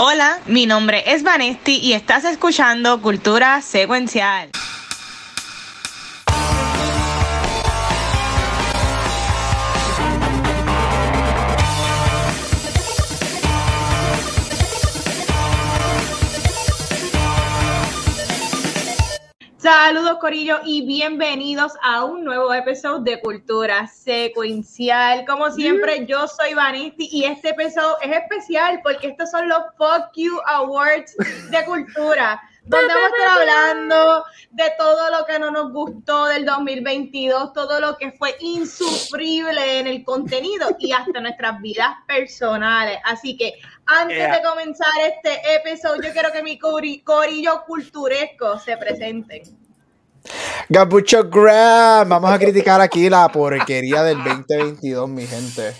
Hola, mi nombre es Vanesti y estás escuchando Cultura Secuencial. Saludos Corillo y bienvenidos a un nuevo episodio de Cultura Secuencial. Como siempre, yo soy Vanisti y este episodio es especial porque estos son los Fuck You Awards de Cultura, donde vamos a estar hablando de todo lo que no nos gustó del 2022, todo lo que fue insufrible en el contenido y hasta nuestras vidas personales. Así que antes de comenzar este episodio, yo quiero que mi corillo culturesco se presenten. Gabucho Graham, vamos a criticar aquí la porquería del 2022, mi gente.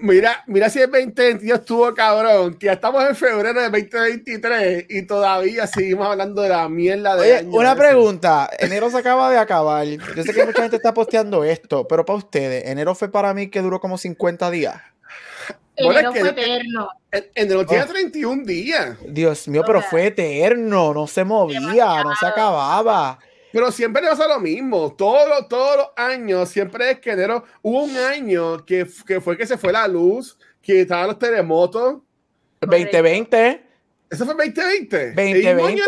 Mira, mira si el 2022 estuvo cabrón, que ya estamos en febrero del 2023 y todavía seguimos hablando de la mierda de Oye, una pregunta, enero se acaba de acabar, yo sé que mucha gente está posteando esto, pero para ustedes, enero fue para mí que duró como 50 días. Enero fue eterno. Enero tiene 31 días. Dios mío, pero fue eterno, no se movía, no se acababa. Pero siempre le pasa lo mismo. Todos, todos los años, siempre es que enero. Hubo un año que, que fue que se fue la luz, que estaban los terremotos. 2020. ¿Eso fue 2020? 2020,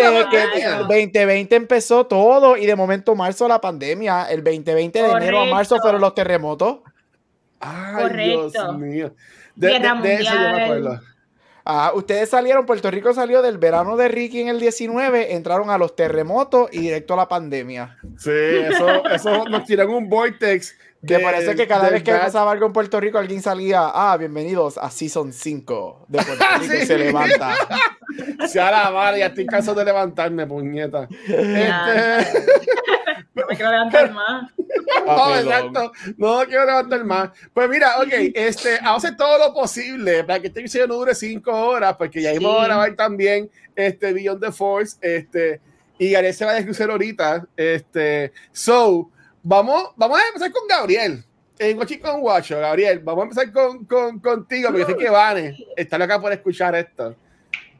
2020 empezó todo y de momento marzo la pandemia. El 2020 de enero a marzo fueron los terremotos. Ay, Correcto. Dios mío. De, eso yo me acuerdo. Ah, ustedes salieron, Puerto Rico salió del verano de Ricky en el 19, entraron a los terremotos y directo a la pandemia. Sí, eso, eso nos tiran un vortex. Que parece que cada vez que pasaba algo en Puerto Rico, alguien salía, ah, bienvenidos a Season 5 de Puerto Rico se levanta. Se a la madre, ya estoy cansado de levantarme, puñeta. Este... No me quiero levantar más. No, exacto. No quiero levantar más. Pues mira, ok, este, vamos a hacer todo lo posible para que este episodio no dure cinco horas, porque ya íbamos a grabar también este Beyond the Force, este, y Gareth se va a descrucer ahorita. Este, so, vamos, vamos a empezar con Gabriel. En Watching con Watcho, Gabriel, vamos a empezar con, con, contigo, porque sé que Vane está acá por escuchar esto.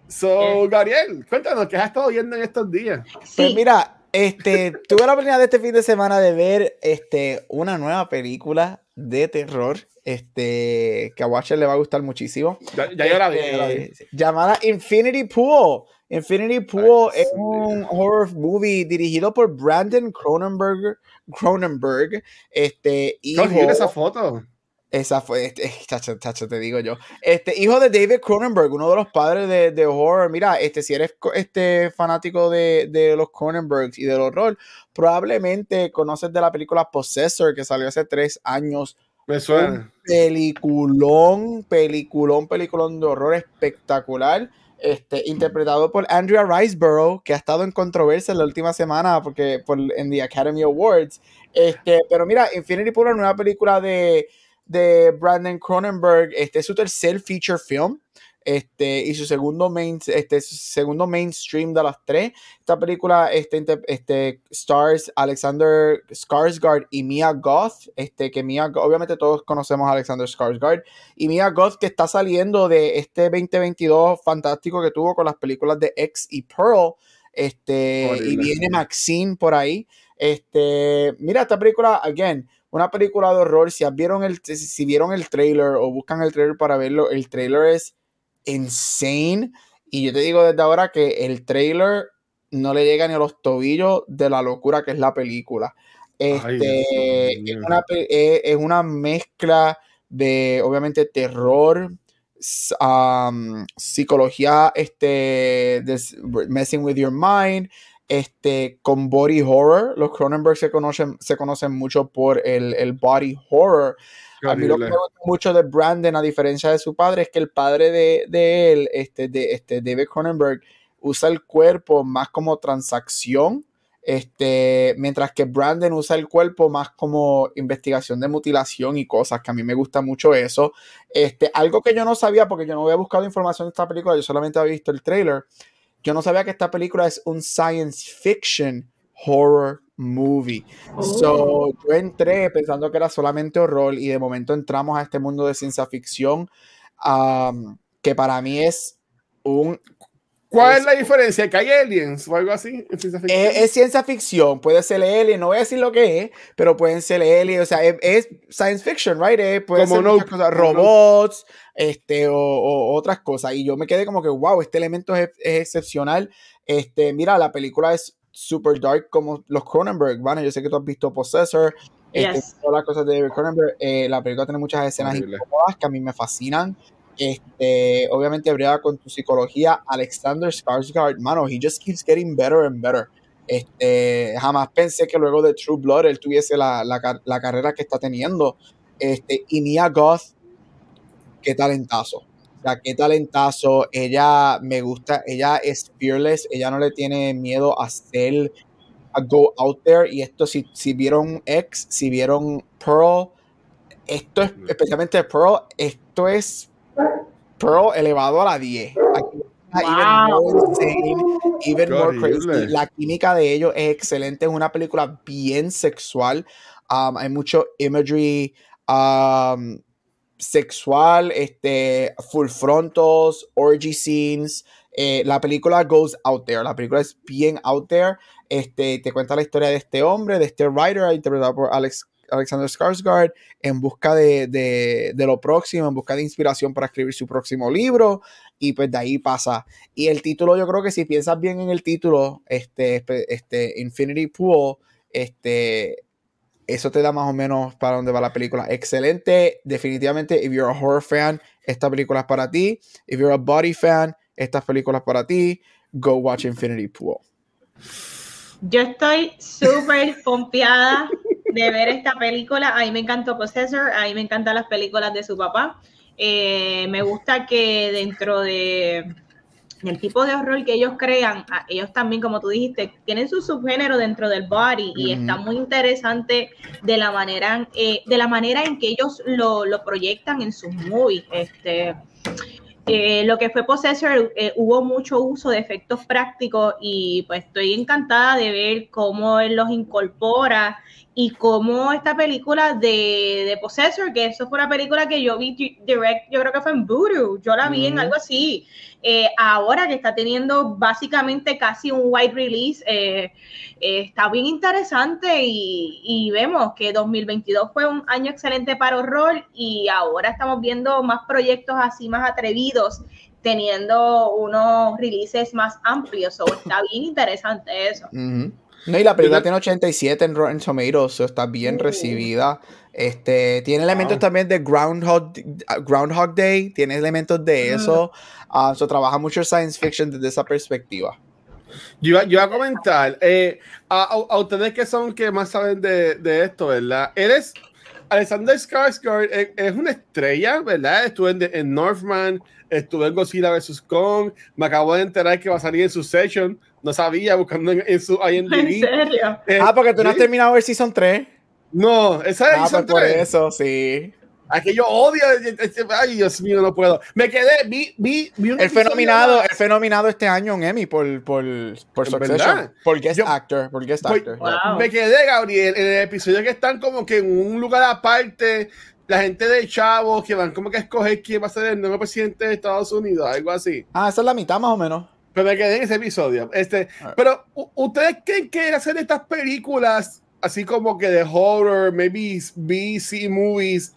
So, Gabriel, cuéntanos, ¿qué has estado viendo en estos días? Pues mira, este, tuve la oportunidad de este fin de semana de ver este, una nueva película de terror este, que a Watcher le va a gustar muchísimo. Ya, ya, la vi, este, Llamada Infinity Pool. Infinity Pool es un horror movie dirigido por Brandon Cronenberg. Cronenberg este, hijo, esa foto? Esa fue, este, chacho, chacho, te digo yo. Este, hijo de David Cronenberg, uno de los padres de, de horror. Mira, este, si eres este, fanático de, de, los Cronenbergs y del horror, probablemente conoces de la película Possessor que salió hace tres años. Me suena. peliculón, peliculón, peliculón de horror espectacular. Este, interpretado por Andrea Riseborough, que ha estado en controversia en la última semana porque por, en the Academy Awards. Este, pero mira, Infinity Pool es una película de de Brandon Cronenberg. Este es su tercer feature film. Este, y su segundo main, este, segundo mainstream de las tres. Esta película este, este, stars Alexander Skarsgård y Mia Goth. Este, que Mia, obviamente todos conocemos a Alexander Skarsgård. Y Mia Goth que está saliendo de este 2022 fantástico que tuvo con las películas de X y Pearl. Este, y viene Maxine por ahí. Este, mira, esta película, again, una película de horror, si vieron el, si vieron el trailer o buscan el trailer para verlo, el trailer es insane. Y yo te digo desde ahora que el trailer no le llega ni a los tobillos de la locura que es la película. Este, es, una, mezcla de, obviamente, terror, psicología, este, messing with your mind, este, con body horror. Los Cronenberg se conocen, se conocen mucho por el, el body horror. A mí lo que me gusta mucho de Brandon, a diferencia de su padre, es que el padre de, de él, este, de, este, David Cronenberg, usa el cuerpo más como transacción, este, mientras que Brandon usa el cuerpo más como investigación de mutilación y cosas, que a mí me gusta mucho eso. Este, algo que yo no sabía, porque yo no había buscado información de esta película, yo solamente había visto el trailer, yo no sabía que esta película es un science fiction horror movie. So, oh. yo entré pensando que era solamente horror y de momento entramos a este mundo de ciencia ficción um, que para mí es un ¿Cuál es, la diferencia? ¿Que hay aliens o algo así en ciencia ficción? Es, ciencia ficción, puede ser alien, no voy a decir lo que es, pero pueden ser aliens, o sea, es, science fiction, right? puede ser muchas cosas, robots, este, o, otras cosas. Y yo me quedé como que, wow, este elemento es, excepcional. Este, mira, la película es super dark como los Cronenberg, ¿vale? Yo sé que tú has visto Possessor, este, todas las cosas de Cronenberg. Eh, la película tiene muchas escenas incómodas que a mí me fascinan. Este, obviamente brega con tu psicología. Alexander Skarsgård, mano, he just keeps getting better and better. Este, jamás pensé que luego de True Blood él tuviese la, la, carrera que está teniendo. Este, y Mia Goth, qué talentazo. O sea, qué talentazo. Ella me gusta, ella es fearless, ella no le tiene miedo a ser, a go out there. Y esto, si, si vieron X, si vieron Pearl, esto es, especialmente Pearl, esto es Pearl elevado a la 10. even more crazy. La química de ellos es excelente. Es una película bien sexual. Um, hay mucho imagery um, sexual, este, full frontos, orgy scenes. Eh, la película goes out there. La película es bien out there. Este, te cuenta la historia de este hombre, de este writer, interpretado por Alex Alexander Skarsgård en busca de, lo próximo, en busca de inspiración para escribir su próximo libro y pues de ahí pasa. Y el título, yo creo que si piensas bien en el título, este, este Infinity Pool, este, eso te da más o menos para dónde va la película. Excelente, definitivamente, if you're a horror fan, esta película es para ti. If you're a body fan, esta película es para ti. Go watch Infinity Pool. Yo estoy súper pompeada de ver esta película. A mí me encantó Possessor, a mí me encantan las películas de su papá. Eh, me gusta que dentro de el tipo de horror que ellos crean, ellos también, como tú dijiste, tienen su subgénero dentro del body y está muy interesante de la manera, eh, de la manera en que ellos lo, lo proyectan en sus movies. Este, eh, lo que fue Possessor, eh, hubo mucho uso de efectos prácticos y pues estoy encantada de ver cómo él los incorpora y cómo esta película de, de Possessor, que eso fue una película que yo vi direct, yo creo que fue en Voodoo, yo la vi en algo así, eh, ahora que está teniendo básicamente casi un wide release, eh, eh, está bien interesante y, y, vemos que 2022 fue un año excelente para horror y ahora estamos viendo más proyectos así más atrevidos teniendo unos releases más amplios, o está bien interesante eso. No, y la película tiene 87 en Rotten Tomatoes, está bien uh. recibida. Este, tiene elementos también de Groundhog, Groundhog Day, tiene elementos de eso. Uh, trabaja mucho science fiction desde esa perspectiva. Yo, yo iba a comentar, eh, a, ustedes que son que más saben de, de esto, ¿verdad? Eres Alexander Skarsgård, es, es, una estrella, ¿verdad? Estuve en, en Northman, estuve en Godzilla vs. Kong, me acabo de enterar que va a salir en su session no sabía, buscando en, su IMDb. ¿En serio? Eh, ah, porque tú no has terminado el Season 3. No, esa es ah, Season 3. Pues por eso, sí. Aquí yo odio. Ay, Dios mío, no puedo. Me quedé, vi, vi, vi un el fenomenado, el fenomenado este año en Emmy por, por, por Succession. Por guest actor. Por guest actor. Me quedé, Gabriel, en el episodio que están como que en un lugar aparte. La gente de Chavo que van como que a escoger quién va a ser el nuevo presidente de Estados Unidos, algo así. Ah, esa es la mitad más o menos. Pero me quedé en ese episodio. Este, pero, ¿ustedes creen que hacer estas películas, así como que de horror, maybe BC movies,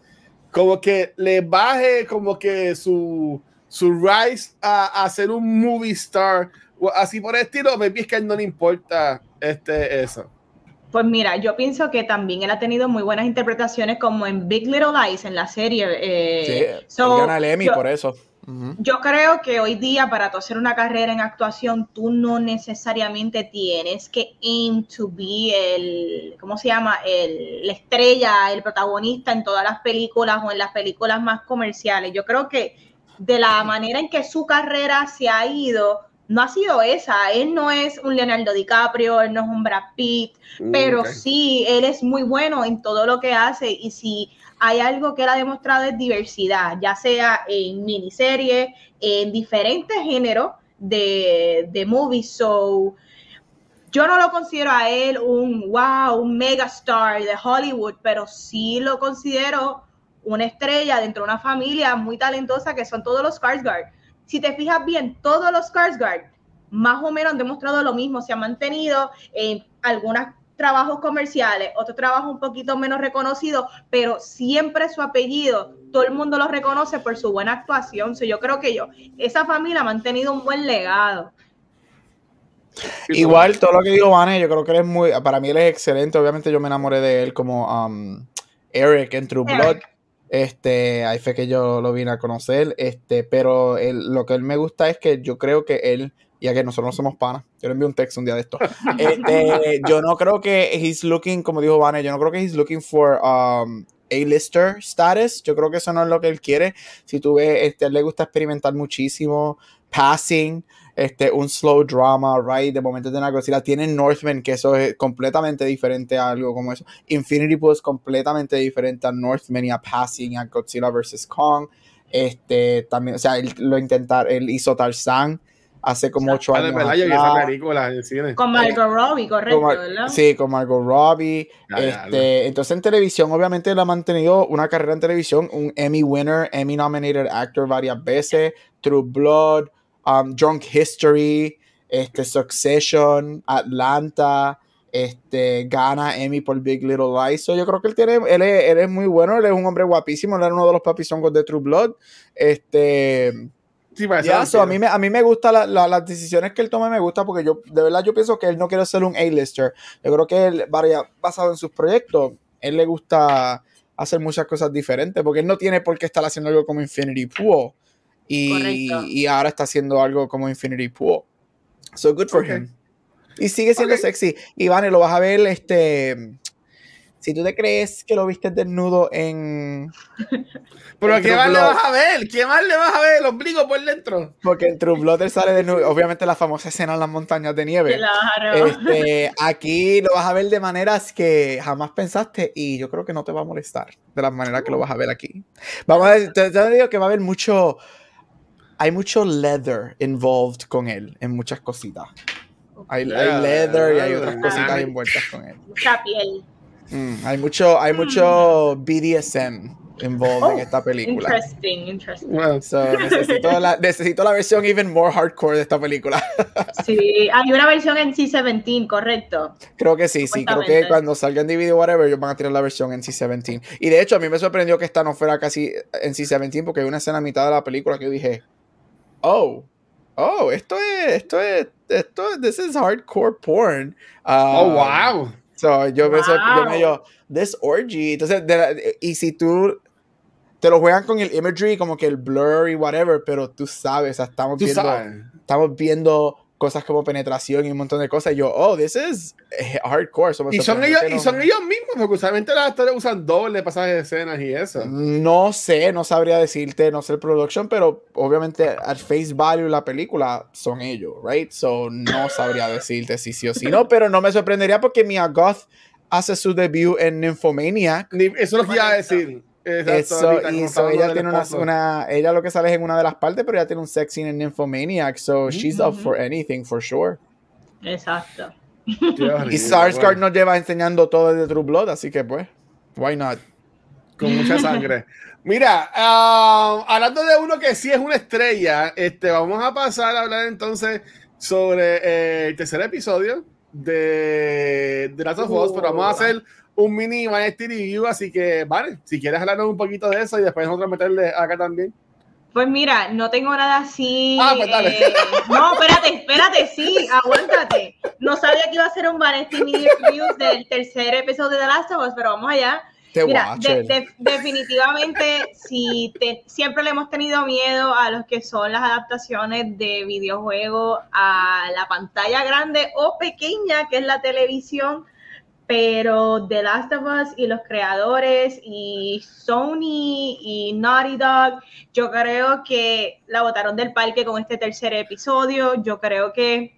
como que le baje como que su, su rise a, a ser un movie star, así por el estilo, maybe es que a él no le importa este, eso? Pues mira, yo pienso que también él ha tenido muy buenas interpretaciones como en Big Little Lies, en la serie. Eh, sí, gana el Emmy por eso. Yo creo que hoy día para tú hacer una carrera en actuación, tú no necesariamente tienes que aim to be el, ¿cómo se llama? El, la estrella, el protagonista en todas las películas o en las películas más comerciales. Yo creo que de la manera en que su carrera se ha ido, no ha sido esa. Él no es un Leonardo DiCaprio, él no es un Brad Pitt, mm, pero sí, él es muy bueno en todo lo que hace y si hay algo que él ha demostrado es diversidad, ya sea en miniseries, en diferentes géneros de, de movies. So, yo no lo considero a él un wow, un megastar de Hollywood, pero sí lo considero una estrella dentro de una familia muy talentosa que son todos los Skarsgård. Si te fijas bien, todos los Skarsgård más o menos han demostrado lo mismo, se han mantenido en algunos trabajos comerciales, otros trabajos un poquito menos reconocidos, pero siempre su apellido, todo el mundo lo reconoce por su buena actuación. yo creo que yo, esa familia ha mantenido un buen legado. Igual, todo lo que digo, Vane, yo creo que él es muy, para mí él es excelente. Obviamente yo me enamoré de él como um, Eric en True Blood. Este, ahí fue que yo lo vine a conocer. Este, pero lo que él me gusta es que yo creo que él ya que nosotros no somos panas. Yo le envío un texto un día de esto. Este, yo no creo que he's looking, como dijo Vane, yo no creo que he's looking for um, A-lister status. Yo creo que eso no es lo que él quiere. Si tú ves, este, él le gusta experimentar muchísimo. Passing, este, un slow drama, right? De momento de una cosita. Tiene Northman, que eso es completamente diferente a algo como eso. Infinity Pool es completamente diferente a Northman y a Passing, a Godzilla vs. Kong. Este, también, o sea, él lo intentar, él hizo Tarzan hace como ocho años. Con Margot Robbie, correcto, ¿verdad? Sí, con Margot Robbie. este, entonces en televisión, obviamente, él ha mantenido una carrera en televisión, un Emmy winner, Emmy nominated actor varias veces, True Blood, um, Drunk History, este, Succession, Atlanta. Este, gana Emmy por Big Little Lies. yo creo que él tiene, él es, él es, muy bueno, él es un hombre guapísimo, él era uno de los papizongos de True Blood. Este, Sí, a, mí me, a mí me gustan las decisiones que él toma, me gusta porque yo, de verdad, yo pienso que él no quiere ser un A-lister. Yo creo que él, basado en sus proyectos, él le gusta hacer muchas cosas diferentes porque él no tiene por qué estar haciendo algo como Infinity Pool y, y ahora está haciendo algo como Infinity Pool. So good for him. Y sigue siendo sexy. Iván, lo vas a ver este si tú te crees que lo viste desnudo en. Pero ¿qué más le vas a ver? ¿Qué más le vas a ver? El ombligo por dentro. Porque en True Blood sale desnudo. Obviamente la famosa escena en las montañas de nieve. Claro. Este, aquí lo vas a ver de maneras que jamás pensaste y yo creo que no te va a molestar de la manera que lo vas a ver aquí. Vamos a ver, te, digo que va a haber mucho. Hay mucho leather involved con él en muchas cositas. Hay, hay leather y hay otras cositas envueltas con él. Mucha piel. Mm, hay mucho, hay mucho BDSM involved en oh, esta película. Interesting, interesting. necesito, la, necesito la versión even more hardcore de esta película. sí, hay una versión en C17, correcto. Creo que sí, sí. Creo que cuando salga en DVD o whatever, ellos van a tirar la versión en C17. Y de hecho, a mí me sorprendió que esta no fuera casi en C17 porque hay una escena a mitad de la película que yo dije, oh, oh, esto es, esto es, esto es, this is hardcore porn. oh, um, wow. So, yo, wow. yo me digo, this orgy. Entonces, y si tú te lo juegan con el imagery, como que el blur y whatever, pero tú sabes, estamos viendo, estamos viendo cosas como penetración y un montón de cosas. Y yo, oh, this is hardcore. y, son ellos, y son ellos mismos, porque usualmente las actores usan doble pasajes de escenas y eso. No sé, no sabría decirte, no sé el production, pero obviamente al face value la película son ellos, right? So no sabría decirte si sí o si no, pero no me sorprendería porque Mia Goth hace su debut en Nymphomaniac. Eso es lo que iba a decir. Eso, y ella tiene una, ella lo que sale es en una de las partes, pero ella tiene un sex scene en Nymphomaniac, so she's up for anything for sure. Exacto. y Sarsgaard nos lleva enseñando todo de True Blood, así que pues, why not? Con mucha sangre. Mira, ah, hablando de uno que sí es una estrella, este, vamos a pasar a hablar entonces sobre eh, el tercer episodio de, de Last of Us, pero vamos a hacer un mini Mighty Review, así que, vale, si quieres hablarnos un poquito de eso y después nosotros meterle acá también. Pues mira, no tengo nada así. Ah, pues dale. Eh, no, espérate, espérate, sí, aguántate. No sabía que iba a ser un Vanity Mini Reviews del tercer episodio de The Last of Us, pero vamos allá. Mira, definitivamente, si siempre le hemos tenido miedo a los que son las adaptaciones de videojuegos a la pantalla grande o pequeña, que es la televisión pero The Last of Us y los creadores y Sony y Naughty Dog, yo creo que la botaron del parque con este tercer episodio. Yo creo que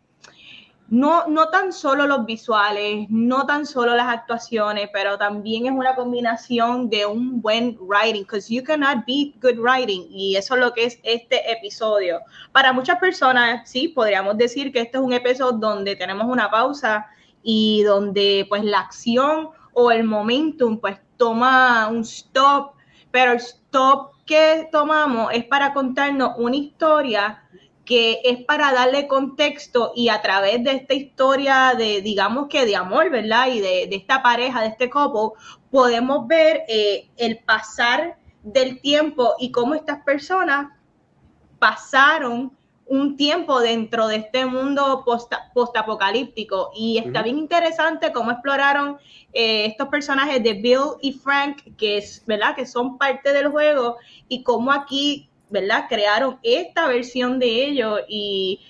no, no tan solo los visuales, no tan solo las actuaciones, pero también es una combinación de un buen writing, because you cannot beat good writing, y eso es lo que es este episodio. Para muchas personas, sí, podríamos decir que este es un episodio donde tenemos una pausa y donde pues la acción o el momentum pues toma un stop, pero el stop que tomamos es para contarnos una historia que es para darle contexto y a través de esta historia de, digamos que de amor, ¿verdad? Y de, esta pareja, de este couple, podemos ver eh, el pasar del tiempo y cómo estas personas pasaron un tiempo dentro de este mundo post-apocalíptico. y está bien interesante cómo exploraron eh, estos personajes de Bill y Frank, que, es, ¿verdad? que son parte del juego, y cómo aquí ¿verdad? Crearon esta versión de ellos y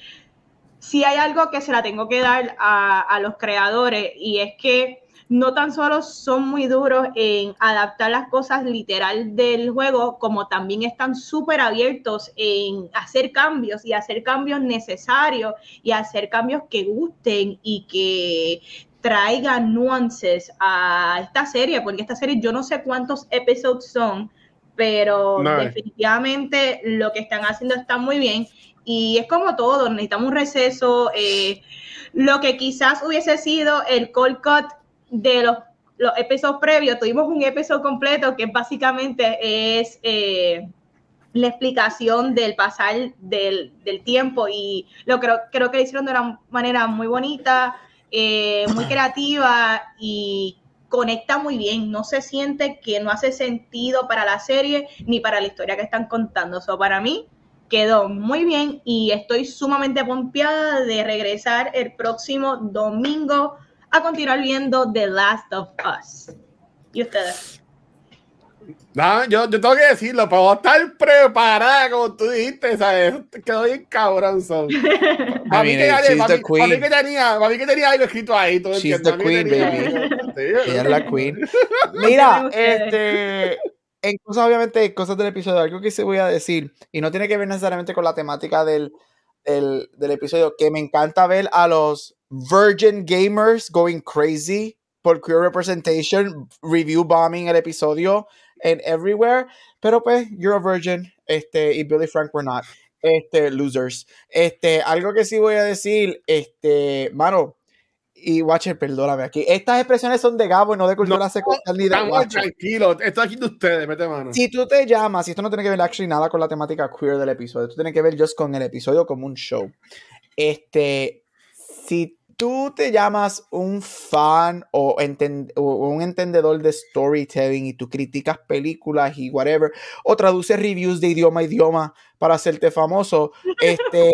si hay algo que se la tengo que dar a, los creadores y es que no tan solo son muy duros en adaptar las cosas literal del juego, como también están súper abiertos en hacer cambios y hacer cambios necesarios y hacer cambios que gusten y que traigan nuances a esta serie, porque esta serie yo no sé cuántos episodios son, pero definitivamente lo que están haciendo está muy bien. Y es como todo, necesitamos un receso, eh, lo que quizás hubiese sido el call cut de los, los episodios previos, tuvimos un episodio completo que básicamente es eh, la explicación del pasar del, tiempo y lo creo, creo que lo hicieron de una manera muy bonita, eh, muy creativa y conecta muy bien, no se siente que no hace sentido para la serie ni para la historia que están contando. Eso para mí quedó muy bien y estoy sumamente pompeada de regresar el próximo domingo a continuar viendo The Last of Us. ¿Y ustedes? No, yo, yo tengo que decirlo, para estar preparada, como tú dijiste, ¿sabes? Quedó bien cabrón, son. Para mí, que, tenía, para mí que tenía algo escrito ahí. Todo she's the queen, baby. Ella es la queen. Mira, este... En cosas, obviamente, cosas del episodio, algo que se voy a decir, y no tiene que ver necesariamente con la temática del, del, del episodio, que me encanta ver a los virgin gamers going crazy por queer representation, review bombing el episodio en everywhere, pero pues you're a virgin, este, y Billy Frank were not, este, losers. Este, algo que sí voy a decir, este, mano, y Watcher, perdóname aquí. Estas expresiones son de Gabo y no de cultura no, ni de Watcher. Tranquilo, esto aquí de ustedes, mete mano. Si tú te llamas, y esto no tiene que ver actually nada con la temática queer del episodio, esto tiene que ver just con el episodio como un show. Este, si tú te llamas un fan o, un entendedor de storytelling y tú criticas películas y whatever, o traduces reviews de idioma a idioma para hacerte famoso, este,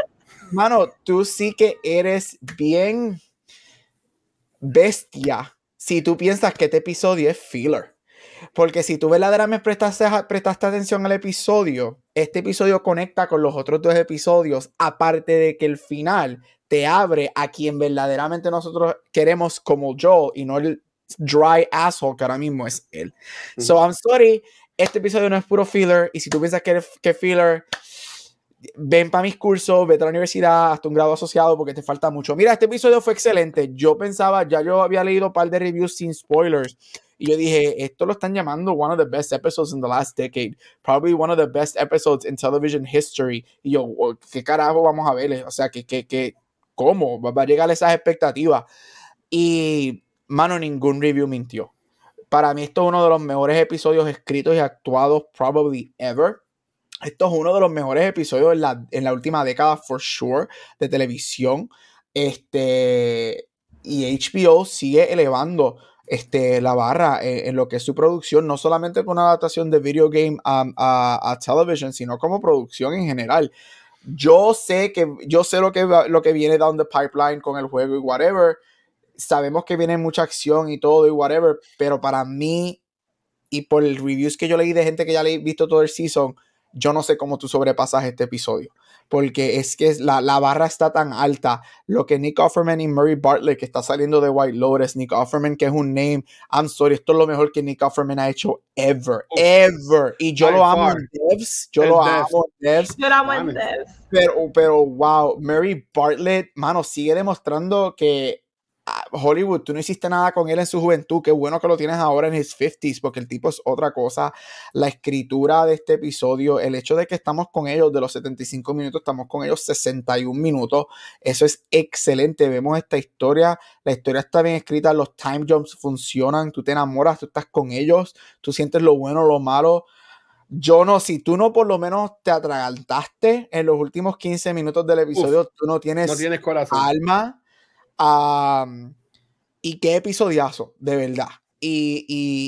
mano, tú sí que eres bien bestia si tú piensas que este episodio es filler. Porque si tú verdaderamente prestaste, prestaste atención al episodio, este episodio conecta con los otros dos episodios, aparte de que el final te abre a quien verdaderamente nosotros queremos como yo y no el dry asshole que ahora mismo es él. So I'm sorry, este episodio no es puro filler y si tú piensas que, que filler, ven para mis cursos, vete a la universidad, hasta un grado asociado porque te falta mucho. Mira, este episodio fue excelente. Yo pensaba, ya yo había leído un par de reviews sin spoilers y yo dije, esto lo están llamando one of the best episodes in the last decade, probably one of the best episodes in television history. Y yo, ¿qué carajo vamos a ver? O sea, que, que, que cómo va a llegar a esas expectativas. Y, mano, ningún review mintió. Para mí esto es uno de los mejores episodios escritos y actuados probably ever. Esto es uno de los mejores episodios en la, en la última década, for sure, de televisión. Este, y HBO sigue elevando este, la barra en, lo que es su producción, no solamente con una adaptación de video game a, a, a television, sino como producción en general yo sé que yo sé lo que lo que viene down the pipeline con el juego y whatever. Sabemos que viene mucha acción y todo y whatever, pero para mí y por el reviews que yo leí de gente que ya le visto todo el season, yo no sé cómo tú sobrepasas este episodio. Porque es que la, la, barra está tan alta. Lo que Nick Offerman y Murray Bartlett, que está saliendo de White Lotus, Nick Offerman, que es un name, I'm sorry, esto es lo mejor que Nick Offerman ha hecho ever, ever. Y yo lo amo en devs, yo lo amo en devs. Yo lo amo en devs. Pero, pero, wow, Murray Bartlett, mano, sigue demostrando que Hollywood, tú no hiciste nada con él en su juventud, qué bueno que lo tienes ahora en his 50s, porque el tipo es otra cosa. La escritura de este episodio, el hecho de que estamos con ellos de los 75 minutos, estamos con ellos 61 minutos, eso es excelente. Vemos esta historia, la historia está bien escrita, los time jumps funcionan, tú te enamoras, tú estás con ellos, tú sientes lo bueno, lo malo. Yo no, si tú no por lo menos te atragantaste en los últimos 15 minutos del episodio, tú no tienes, no tienes corazón. alma y qué episodiazo, de verdad. Y,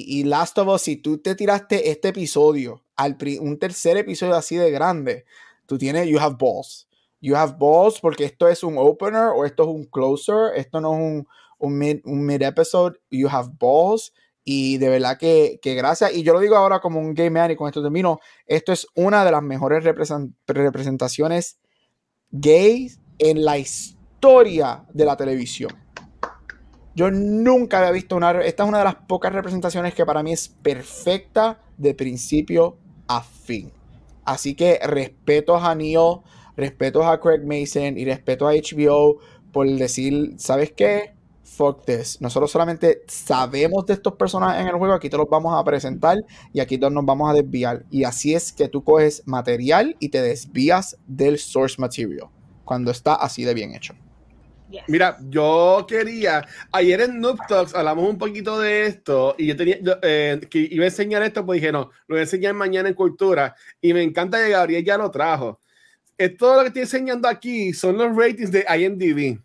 y, Last of Us, si tú te tiraste este episodio, al un tercer episodio así de grande, tú tienes, you have balls. You have balls porque esto es un opener o esto es un closer, esto no es un, un mid, un mid episode, you have balls. Y de verdad que, que, gracias. Y yo lo digo ahora como un gay man y con esto termino. Esto es una de las mejores representaciones gays en la historia de la televisión. Yo nunca había visto una. Esta es una de las pocas representaciones que para mí es perfecta de principio a fin. Así que respeto a Neil, respeto a Craig Mason y respeto a HBO por decir, ¿sabes qué? Fuck this. Nosotros solamente sabemos de estos personajes en el juego, aquí te los vamos a presentar y aquí nos vamos a desviar. Y así es que tú coges material y te desvías del source material cuando está así de bien hecho. Mira, yo quería, ayer en Noob Talks hablamos un poquito de esto y yo tenía, eh, que iba a enseñar esto, pues dije, no, lo voy a enseñar mañana en Cultura y me encanta que Gabriel ya lo trajo. todo lo que estoy enseñando aquí son los ratings de IMDb.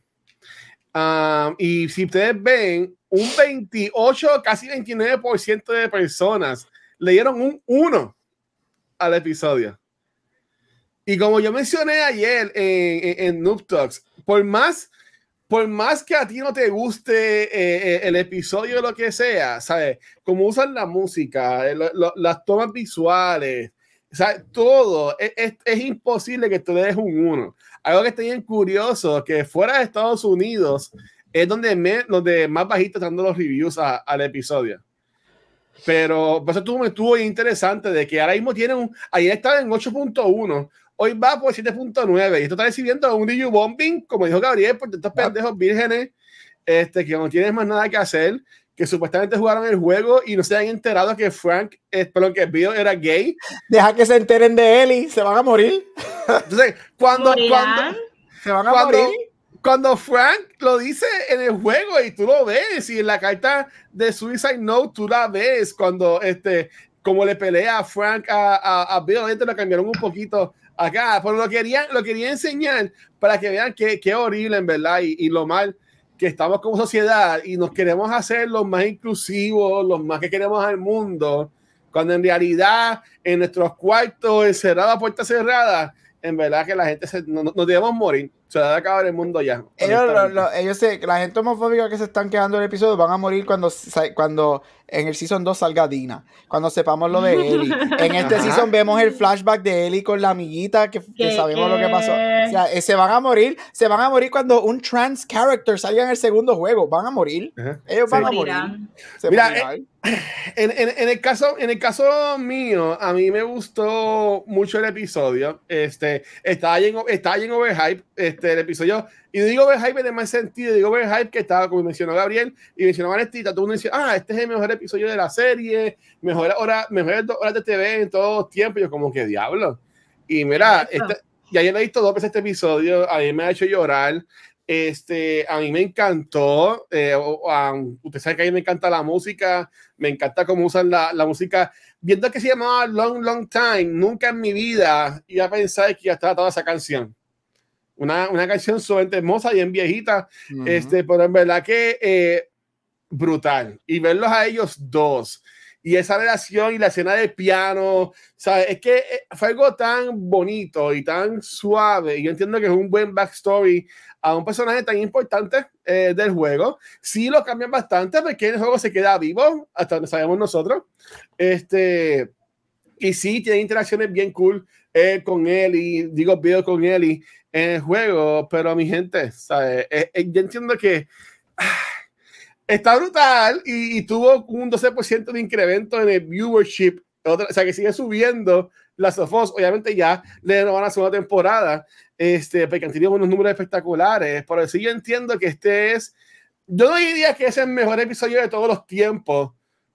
Um, y si ustedes ven, un 28, casi 29% de personas le dieron un 1 al episodio. Y como yo mencioné ayer en, en, en Noob Talks, por más por más que a ti no te guste eh, eh, el episodio lo que sea, ¿sabes? Como usan la música, eh, las tomas visuales, ¿sabes? Todo, e, es, es, imposible que tú le des un uno. Algo que está bien curioso, que fuera de Estados Unidos es donde, me, donde más bajitos están los reviews al episodio. Pero pues, eso estuvo, estuvo interesante de que ahora mismo tienen un, ayer estaba en 8.1, hoy va por 7.9 y esto está recibiendo un DU bombing, como dijo Gabriel, por estos pendejos vírgenes este, que no tienes más nada que hacer, que supuestamente jugaron el juego y no se han enterado que Frank, eh, perdón, que Bill era gay. Deja que se enteren de él y se van a morir. Entonces, cuando, cuando se van a morir. Cuando Frank lo dice en el juego y tú lo ves, y en la carta de Suicide Note tú la ves, cuando este, como le pelea a Frank a, a, a Bill, lo cambiaron un poquito acá, pero lo quería, lo quería enseñar para que vean qué, qué horrible en verdad y, y, lo mal que estamos como sociedad y nos queremos hacer los más inclusivos, los más que queremos al mundo, cuando en realidad en nuestros cuartos encerrados, puertas cerradas, en verdad que la gente se, no, nos debemos morir se va a acabar el mundo ya. Ellos, ellos se, la gente homofóbica que se están quedando en el episodio van a morir cuando, cuando en el season 2 salga Dina. Cuando sepamos lo de Ellie. En este season vemos el flashback de Ellie con la amiguita que, que sabemos lo que pasó. O sea, eh, se van a morir. Se van a morir cuando un trans character salga en el segundo juego. Van a morir. Ellos van a morir. Mira, eh, en, en, en, el caso, en el caso mío, a mí me gustó mucho el episodio. Este, estaba lleno, estaba lleno overhype. Este, el episodio. Y digo overhype en el más sentido, digo overhype que estaba, como mencionó Gabriel y mencionó Vanestita, todo uno dice, ah, este es el mejor episodio de la serie, mejor hora, mejores dos horas de TV en todos tiempos. Yo, como que diablo. Y mira, este, ya yo he visto dos veces este episodio, a mí me ha hecho llorar. Este, a mí me encantó. Eh, usted sabe que a mí me encanta la música, me encanta cómo usan la, la, música. Viendo que se llamaba Long, Long Time, nunca en mi vida iba a pensar que ya estaba toda esa canción. Una, una canción sumamente hermosa y en viejita, este, pero en verdad que eh, brutal. Y verlos a ellos dos y esa relación y la escena de piano, ¿sabes? Es que eh, fue algo tan bonito y tan suave. Yo entiendo que es un buen backstory a un personaje tan importante eh, del juego. Sí lo cambian bastante porque el juego se queda vivo, hasta donde sabemos nosotros. Este, y sí, tiene interacciones bien cool él con él y digo, video con él y en el juego, pero mi gente, ¿sabes? Eh, eh, yo entiendo que ah, está brutal y, tuvo un 12% de incremento en el viewership, o sea, que sigue subiendo las Sofos, obviamente ya le van a segunda temporada, este, porque han tenido unos números espectaculares, pero sí yo entiendo que este es yo no diría que es el mejor episodio de todos los tiempos,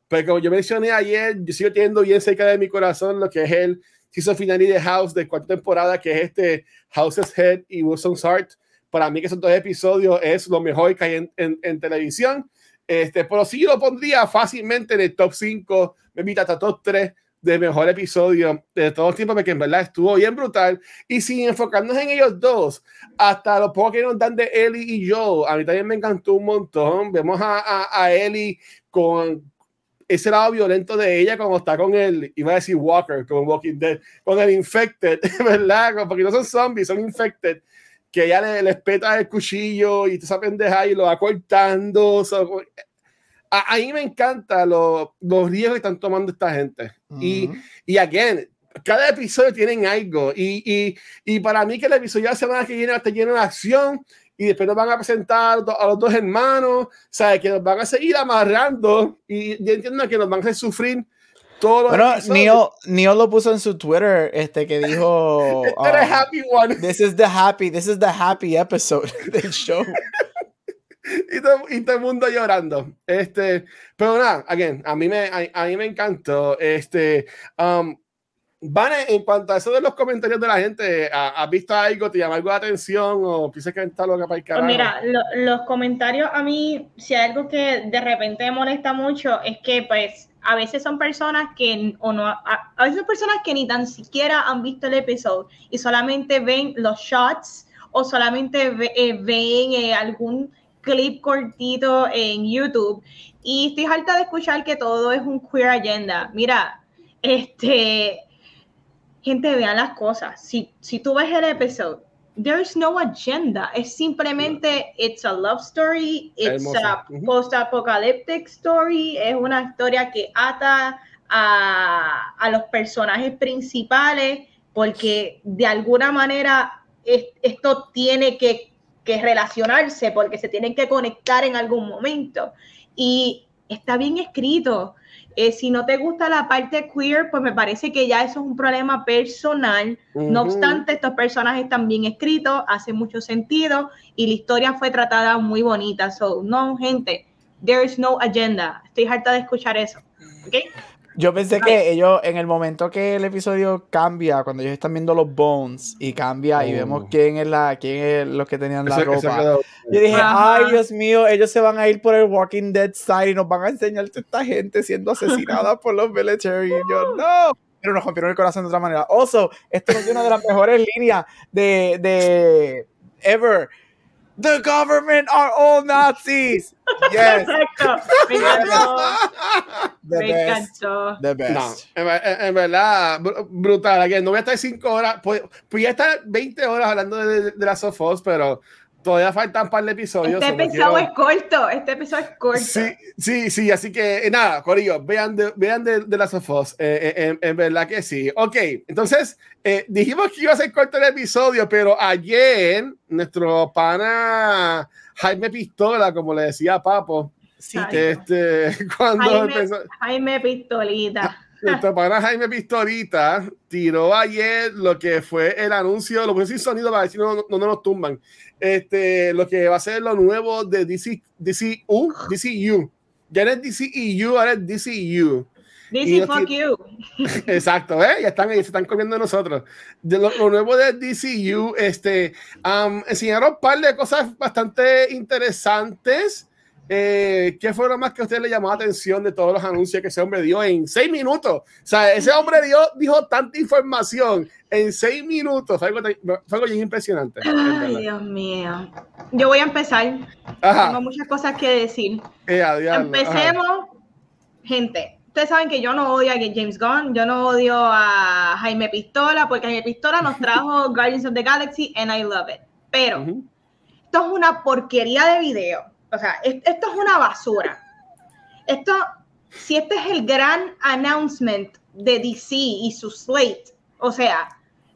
pero como yo mencioné ayer, yo sigo teniendo bien cerca de mi corazón lo que es el season final de House de cuarta temporada, que es este House's Head y Wilson's Heart. Para mí que son dos episodios es lo mejor que hay en, televisión. Este, pero sí lo pondría fácilmente en el top 5, me invita hasta top 3 de mejor episodio de todos los tiempos, porque en verdad estuvo bien brutal. Y sin enfocarnos en ellos dos, hasta los pocos que nos dan de Ellie y Joe, a mí también me encantó un montón. Vemos a, a, a Ellie con ese lado violento de ella cuando está con el, iba a decir Walker, con Walking Dead, con el Infected, ¿verdad? Porque no son zombies, son Infected, que ella le, le peta el cuchillo y esa pendeja y lo va cortando. A, a, mí me encanta lo, los riesgos que están tomando esta gente. Uh -huh. Y, y again, cada episodio tienen algo. Y, y, y para mí que el episodio de la semana que viene está lleno de acción y después nos van a presentar a los dos hermanos, ¿sabes? Que nos van a seguir amarrando y yo entiendo que nos van a hacer sufrir todo bueno, Neo, Neo lo puso en su Twitter, este que dijo um, happy one. This is the happy, this is the happy episode del show. y, todo, y, todo, el mundo llorando. Este, pero nada, again, a mí me, a, a mí me encantó. Este, um, Vane, en cuanto a eso de los comentarios de la gente, ¿has visto algo, te llama algo de atención o piensas que está loca para el carajo? Pues mira, lo, los comentarios a mí, si hay algo que de repente me molesta mucho, es que pues a veces son personas que o no, a, a veces son personas que ni tan siquiera han visto el episodio y solamente ven los shots o solamente ve, eh, ven eh, algún clip cortito en YouTube y estoy harta de escuchar que todo es un queer agenda. Mira, este gente, vean las cosas. Si, si tú ves el episodio, there's no agenda. Es simplemente, it's a love story, it's Hermoso. a post-apocalyptic story, es una historia que ata a, a, los personajes principales porque de alguna manera es, esto tiene que, que relacionarse porque se tienen que conectar en algún momento. Y está bien escrito. Eh, si no te gusta la parte queer, pues me parece que ya eso es un problema personal. Uh -huh. No obstante, estos personajes están bien escritos, hace mucho sentido y la historia fue tratada muy bonita. So, no, gente, there is no agenda. Estoy harta de escuchar eso. ¿Okay? Yo pensé que ellos, en el momento que el episodio cambia, cuando ellos están viendo los bones y cambia oh. y vemos quién es la, quién es los que tenían la ese, ropa. Yo dije, Ajá. ay Dios mío, ellos se van a ir por el Walking Dead side y nos van a enseñar a esta gente siendo asesinada por los military. Y yo, no. Pero nos rompieron el corazón de otra manera. Also, esto es una de las mejores líneas de, de ever. The government are all Nazis. Yes. Me encantó. The Me best. encantó. The best. No, en, en, verdad, brutal. Again, no voy a estar 5 horas. Pues, pues ya estar 20 horas hablando de, de, de las Sofos, pero todavía faltan un par de episodios. Este episodio quiero... es corto, este episodio es corto. Sí, sí, sí, así que eh, nada, Corillo, vean de, vean de, de las Sofos, eh, eh, en, en, verdad que sí. Ok, entonces eh, dijimos que iba a ser corto el episodio, pero ayer nuestro pana Jaime Pistola, como le decía Papo, sí, este, cuando Jaime, empezó... Jaime Pistolita. Nuestro pana Jaime Pistolita tiró ayer lo que fue el anuncio, lo puse sin sonido para decir no, no, no, nos tumban. Este, lo que va a ser lo nuevo de DC, DCU, DCU. Ya no es DCEU, ahora es DCU. DC fuck you. Exacto, ¿eh? ya están ahí, se están comiendo de nosotros. De lo, lo, nuevo de DCU, este, um, enseñaron un par de cosas bastante interesantes. Eh, ¿Qué fue lo más que a usted le llamó la atención de todos los anuncios que ese hombre dio en seis minutos? O sea, ese hombre dio, dijo tanta información en seis minutos. Fue algo, fue algo bien impresionante. Ay, Dios mío. Yo voy a empezar. Ajá. Tengo muchas cosas que decir. Eh, Empecemos, ajá. gente. Ustedes saben que yo no odio a James Gunn, yo no odio a Jaime Pistola, porque Jaime Pistola nos trajo Guardians of the Galaxy and I love it. Pero uh -huh. esto es una porquería de video o sea, esto es una basura. Esto, si este es el gran announcement de DC y su slate, o sea,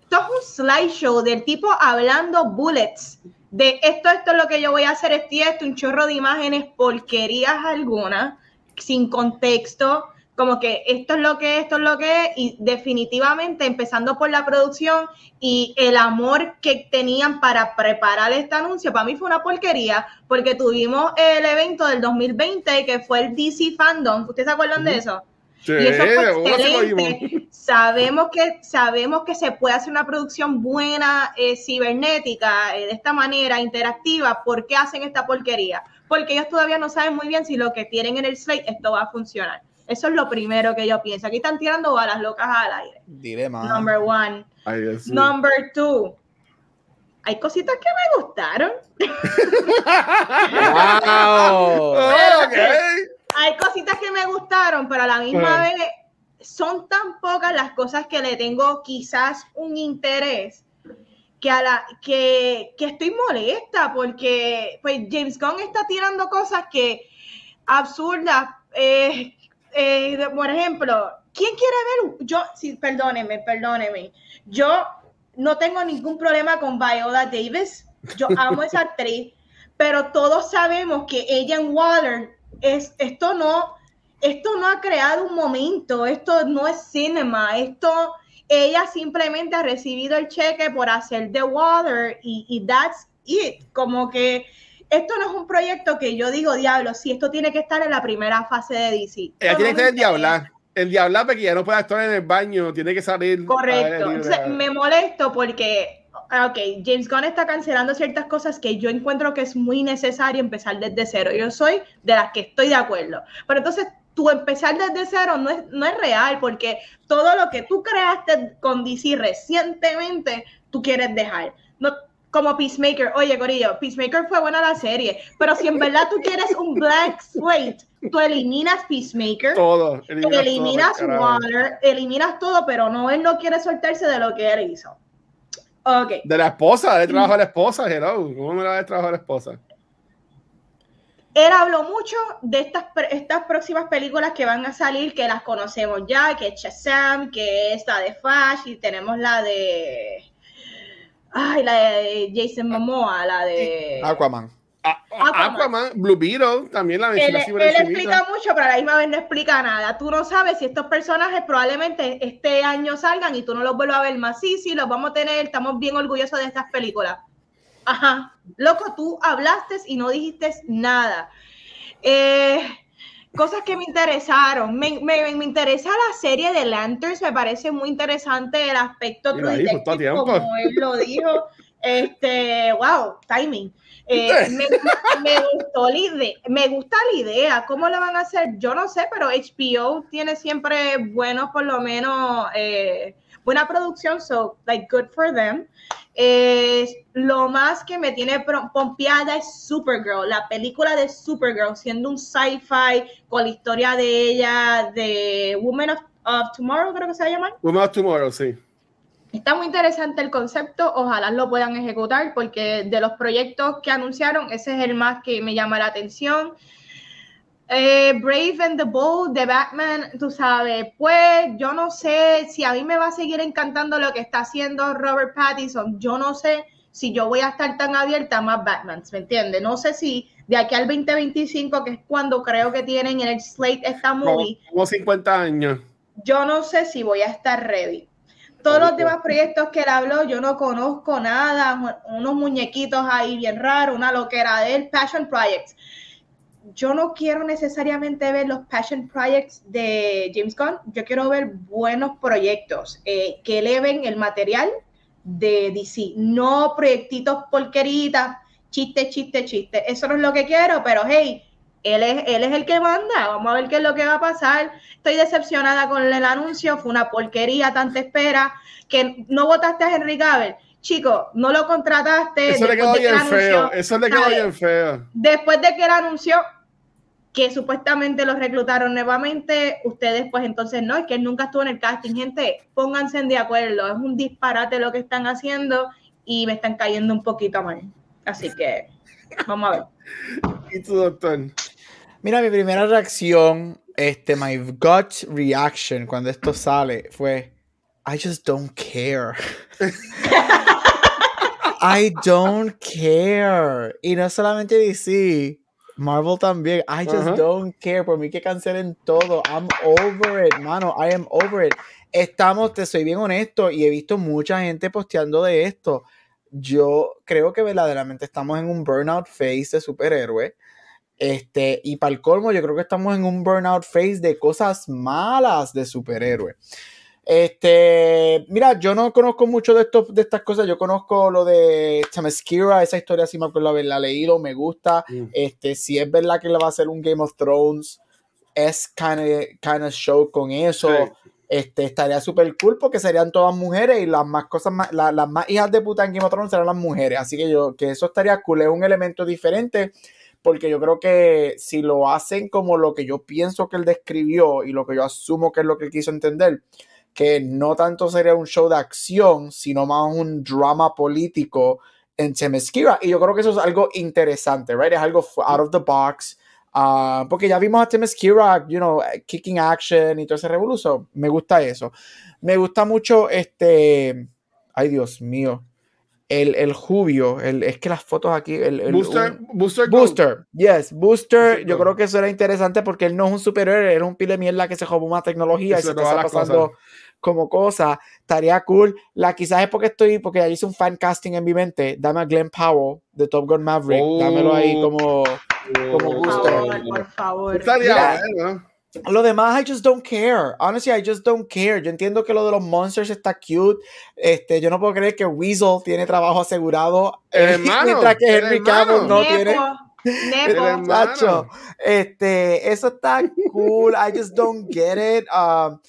esto es un slideshow del tipo hablando bullets de esto, esto es lo que yo voy a hacer, esto esto, un chorro de imágenes, porquerías algunas, sin contexto, como que esto es lo que es, esto es lo que es, y definitivamente empezando por la producción y el amor que tenían para preparar este anuncio, para mí fue una porquería, porque tuvimos el evento del 2020 que fue el DC Fandom, ¿ustedes se acuerdan de eso? y eso fue excelente. Sabemos que, sabemos que se puede hacer una producción buena, eh, cibernética, eh, de esta manera, interactiva. ¿Por qué hacen esta porquería? Porque ellos todavía no saben muy bien si lo que tienen en el slate esto va a funcionar. Eso es lo primero que yo pienso. Aquí están tirando balas locas al aire. Dile más. Number one. Number two. Hay cositas que me gustaron. wow. Hay cositas que me gustaron, pero a la misma vez son tan pocas las cosas que le tengo quizás un interés que a la que, que estoy molesta porque pues James Gunn está tirando cosas que absurdas eh, eh, por ejemplo, ¿quién quiere ver? Yo, sí, perdóneme, perdóneme. Yo no tengo ningún problema con Viola Davis. Yo amo a esa actriz, pero todos sabemos que ella en Water es esto no esto no ha creado un momento, esto no es cinema, esto ella simplemente ha recibido el cheque por hacer The Water y, y that's it. Como que esto no es un proyecto que yo digo, diablo, si esto tiene que estar en la primera fase de DC. Ella tiene que estar en Diabla. En Diabla, porque ya no puede estar en el baño, tiene que salir. Correcto. me molesto porque, ok, James Gunn está cancelando ciertas cosas que yo encuentro que es muy necesario empezar desde cero. Yo soy de las que estoy de acuerdo. Pero entonces, tú empezar desde cero no es, no es real, porque todo lo que tú creaste con DC recientemente, tú quieres dejar. No, como Peacemaker. Oye, Corillo, Peacemaker fue buena la serie, pero si en verdad tú quieres un black slate, tú eliminas Peacemaker, todo, eliminas, Water, eliminas todo, pero no, él no quiere soltarse de lo que él hizo. Okay. De la esposa, de trabajo a la esposa, hello. ¿Cómo me la de trabajo a la esposa? Él habló mucho de estas, estas próximas películas que van a salir, que las conocemos ya, que es Shazam, que es la de Flash, y tenemos la de Ay, la de Jason Momoa, la de Aquaman. Aquaman. Blue Beetle, también la mencioné. Él, él explica mucho, pero a la misma vez no explica nada. Tú no sabes si estos personajes probablemente este año salgan y tú no los vuelvas a ver más. Sí, sí, los vamos a tener, estamos bien orgullosos de estas películas. Ajá. Loco, tú hablaste y no dijiste nada. Eh, cosas que me interesaron. Me, me, me, interesa la serie de Lanterns, me parece muy interesante el aspecto Mira, como él lo dijo. Este, wow, timing. Eh, me, me, gustó la idea, me gusta la idea. ¿Cómo lo van a hacer? Yo no sé, pero HBO tiene siempre buenos, por lo menos, eh, buena producción, so, like, good for them. Eh, lo más que me tiene pompeada es Supergirl, la película de Supergirl, siendo un sci-fi con la historia de ella, de Woman of, Tomorrow, creo que se va a llamar. Woman of Tomorrow, sí. Está muy interesante el concepto, ojalá lo puedan ejecutar porque de los proyectos que anunciaron, ese es el más que me llama la atención. Eh, Brave and the Bold de Batman, tú sabes, pues yo no sé si a mí me va a seguir encantando lo que está haciendo Robert Pattinson, yo no sé si yo voy a estar tan abierta a más Batmans, ¿me entiendes? No sé si de aquí al 2025, que es cuando creo que tienen en el slate esta movie. Como 50 años. Yo no sé si voy a estar ready. Todos los demás proyectos que él habló, yo no conozco nada, unos muñequitos ahí bien raros, una loquera de él, Passion Projects yo no quiero necesariamente ver los passion projects de James Gunn, yo quiero ver buenos proyectos eh, que eleven el material de DC, no proyectitos porqueritas, chiste, chiste, chiste. Eso no es lo que quiero, pero hey, él es, él es el que manda, vamos a ver qué es lo que va a pasar. Estoy decepcionada con el anuncio, fue una porquería, tanta espera, que no votaste a Henry Cavill. Chico, no lo contrataste. Eso le quedó bien feo. Eso le quedó bien feo. Después de que él anunció que supuestamente lo reclutaron nuevamente, ustedes pues entonces no, es que él nunca estuvo en el casting. Gente, pónganse de acuerdo, es un disparate lo que están haciendo y me están cayendo un poquito mal. Así que vamos a ver. ¿Y tu doctor? Mira, mi primera reacción, este, my gut reaction cuando esto sale fue, I just don't care. I don't care. Y no solamente DC, Marvel también. I just don't care. Por mí que cancelen todo. I'm over it, mano. I am over it. Estamos, te soy bien honesto, y he visto mucha gente posteando de esto. Yo creo que verdaderamente estamos en un burnout phase de superhéroe. Este, y para el colmo, yo creo que estamos en un burnout phase de cosas malas de superhéroe. Este, mira, yo no conozco mucho de, esto, de estas cosas. Yo conozco lo de Themyscira, esa historia sí me acuerdo haberla leído, me gusta. Mm. Este, si es verdad que le va a hacer un Game of Thrones, es kind of, show con eso. Este, estaría súper cool porque serían todas mujeres y las más cosas más, las más hijas de puta en Game of Thrones serán las mujeres. Así que yo, que eso estaría cool, es un elemento diferente porque yo creo que si lo hacen como lo que yo pienso que él describió y lo que yo asumo que es lo que él quiso entender, que no tanto sería un show de acción, sino más un drama político en Temesquira. Y yo creo que eso es algo interesante, right? Es algo out of the box. Ah, porque ya vimos a Temesquira, you know, kicking action y todo ese revolución. Me gusta eso. Me gusta mucho este. Ay, Dios mío. El, el Jubio, el, es que las fotos aquí. El, el Booster, Booster, Booster, yes, Booster. yo creo que eso era interesante porque él no es un superhéroe, era un pile de mierda que se robó más tecnología y se está pasando como cosa, estaría cool. La quizás es porque estoy, porque ya hice un fan casting en mi mente. Dame a Glenn Powell de Top Gun Maverick. Dámelo ahí oh. como, como gusto. Por favor, Estaría Lo demás, I just don't care. Honestly, I just don't care. Yo entiendo que lo de los monsters está cute. Este, yo no puedo creer que Weasel tiene trabajo asegurado. mientras que Henry Cavill no tiene. Nepo. Este, eso está cool. I just don't get it. Um,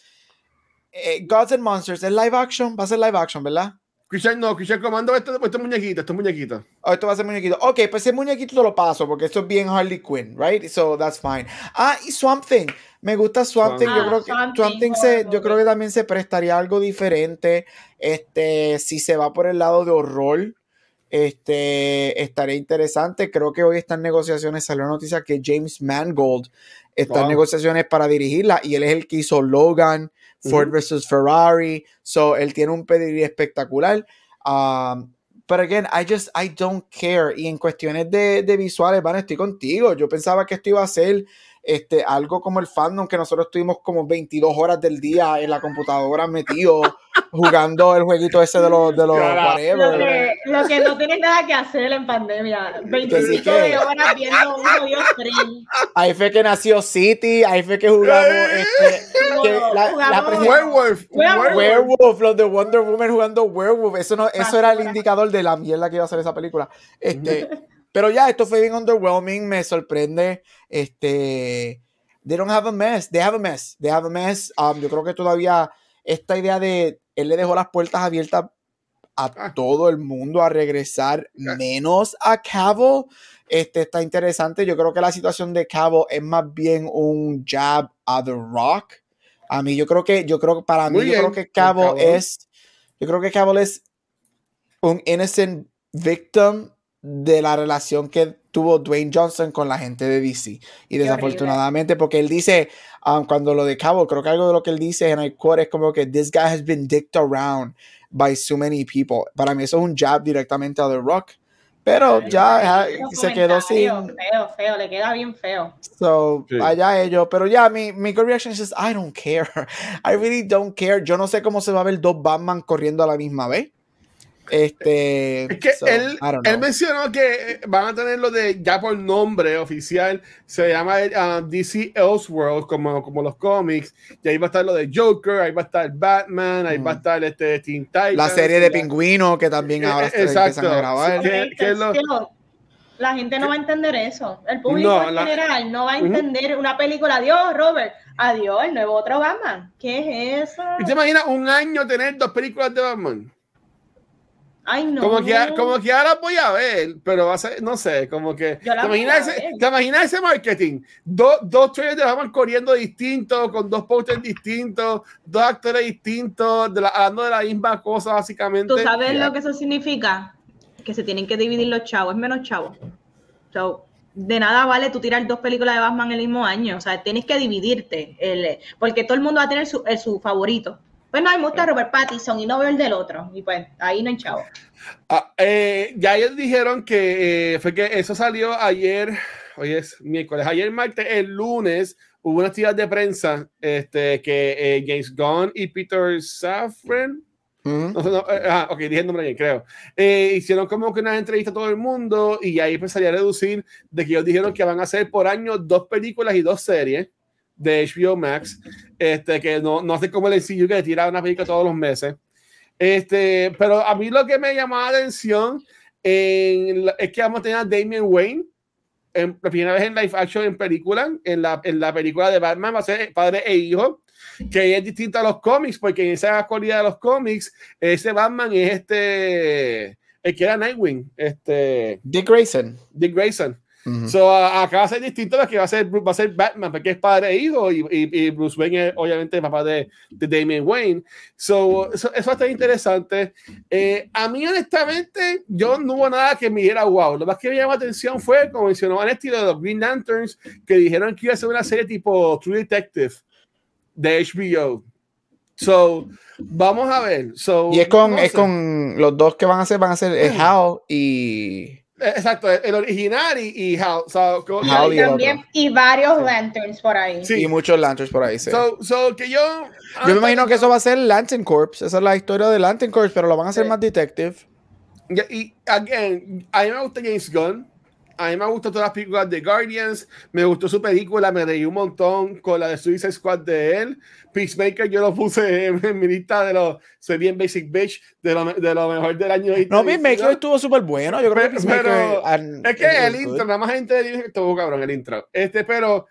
eh, Gods and Monsters, ¿es live action? Va a ser live action, ¿verdad? Christian, no, Christian Comando, esto, esto es muñequito, esto es muñequito. Oh, esto va a ser muñequito. Ok, pues ese muñequito te lo paso, porque esto es bien Harley Quinn, right? So that's fine. Ah, y Swamp Thing. Me gusta Swamp Thing. yo creo que Swamp Thing se, yo creo que también se prestaría algo diferente. Este, si se va por el lado de horror, este, estaría interesante. Creo que hoy están negociaciones, salió noticia que James Mangold está en negociaciones para dirigirla y él es el que hizo Logan Ford versus Ferrari. So, él tiene un pedigree espectacular. Um, pero again, I just, I don't care. Y en cuestiones de, de visuales, van, estoy contigo. Yo pensaba que esto iba a ser este, algo como el fandom, que nosotros estuvimos como 22 horas del día en la computadora metidos jugando el jueguito ese de los, de los Lo que, lo que no tiene nada que hacer en pandemia. 25 horas viendo un Dios Ahí fue que nació City, ahí fue que jugamos este, la, werewolf, werewolf, los de Wonder Woman jugando Werewolf. Eso, no, eso era el indicador de la mierda que iba a ser esa película. Este, pero ya, esto fue bien underwhelming, me sorprende. Este, they don't have a mess, they have a mess, they have a mess. Um, yo creo que todavía esta idea de él le dejó las puertas abiertas a ah. todo el mundo a regresar, menos a Cavill. Este está interesante. Yo creo que la situación de Cavill es más bien un jab a The Rock. A mí, yo creo que, yo creo para mí, yo creo que Cavill es, yo creo que Cavill es un innocent victim de la relación que tuvo Dwayne Johnson con la gente de DC. Y desafortunadamente, porque él dice, um, cuando lo de Cabo, creo que algo de lo que él dice en el quote es como que this guy has been dicked around by so many people. Para mí eso es un jab directamente a The Rock. Pero ya, se quedó sin. Feo, feo, le queda bien feo. So, allá ellos. Pero ya, mi, mi reaction es: I don't care. I really don't care. Yo no sé cómo se va a ver dos Batman corriendo a la misma vez. Este, es que él, él, mencionó que van a tener lo de ya por nombre oficial, se llama uh, DC Elseworld, como, como los cómics, y ahí va a estar lo de Joker, ahí va a estar Batman, ahí va a estar este Teen Titans. La serie de Pingüino, que también eh, ahora se empiezan a grabar. la gente no va a entender eso. El público en general no va a entender una película. Adiós, Robert. Adiós, el nuevo otro Batman. ¿Qué es eso? ¿Y te imaginas un año tener dos películas de Batman? Ay, no. Como que, como que ahora voy a ver, pero va a ser, no sé, como que. ¿Te imaginas, ese, ¿Te imaginas ese marketing? dos dos trailers de Batman corriendo distintos, con dos posters distintos, dos actores distintos, de la, hablando de la misma cosa, básicamente. ¿Tú sabes lo que eso significa? Que se tienen que dividir los chavos, es menos chavos. So, de nada vale tú tirar dos películas de Batman el mismo año. O sea, tienes que dividirte. El, porque todo el mundo va a tener su, su favorito. Pues no, me gusta Robert Pattinson y no veo el del otro. Y pues ahí no hay chavo. Ah, eh, ya ellos dijeron que eh, fue que eso salió ayer, hoy es miércoles, ayer martes, el lunes, hubo una actividad de prensa este, que eh, James Gunn y Peter Safran, no, eh, ah, ok, dije el nombre bien, creo. Eh, hicieron como que una entrevista a todo el mundo y ahí empezaría a reducir de que ellos dijeron que van a hacer por año dos películas y dos series de HBO Max, este, que no, no sé cómo el sencillo que tira una película todos los meses. Este, pero a mí lo que me llamó la atención es que vamos a tener a Damien Wayne en, la primera vez en live action en película, en la, en la película de Batman, va a ser padre e hijo, que es distinto a los cómics, porque en esa actualidad de los cómics, ese Batman es este, el que era Nightwing, este... Dick Grayson. Dick Grayson. So, acá va a ser distinto que va a ser, va a ser Batman, porque es padre e hijo, y, y, Bruce Wayne es obviamente papá de, de Damian Wayne. So, eso va a estar interesante. Eh, a mí, honestamente, yo no hubo nada que me diera wow. Lo más que me llamó la atención fue, como mencionó el estilo de los Green Lanterns, que dijeron que iba a ser una serie tipo True Detective de HBO. So, vamos a ver. So, y es con, es con los dos que van a hacer, van a ser eh, Hal y Exacto, el original y, y Hal. y, también, y varios lanterns por ahí. Sí. Y muchos lanterns por ahí, sí. So, so que yo. Yo me imagino que eso va a ser Lantern Corps. Esa es la historia de Lantern Corps, pero lo van a hacer más detective. Y, again, a mí me gusta James Gunn. A mí me gustó todas las películas de Guardians. Me gustó su película. Me reí un montón con la de Suicide Squad de él. Peacemaker yo lo puse en, mi lista de los. Soy bien basic bitch. De lo, de lo mejor del año. No, Peacemaker estuvo súper bueno. Yo creo que pero, Es que el intro, nada más gente que estuvo cabrón el intro. Este, pero.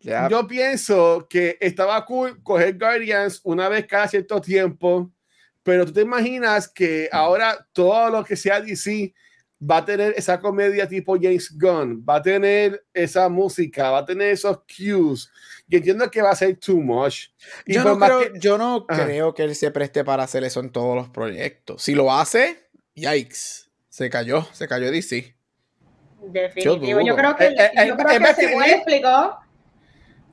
Yo pienso que estaba cool coger Guardians una vez cada cierto tiempo. Pero tú te imaginas que ahora todo lo que sea DC va a tener esa comedia tipo James Gunn, va a tener esa música, va a tener esos cues. Y entiendo que va a ser too much. yo, no creo, que... yo no creo que él se preste para hacer eso en todos los proyectos. Si lo hace, yikes. Se cayó, se cayó DC. Definitivo. Yo, creo que, eh, eh, yo creo eh, que se explicó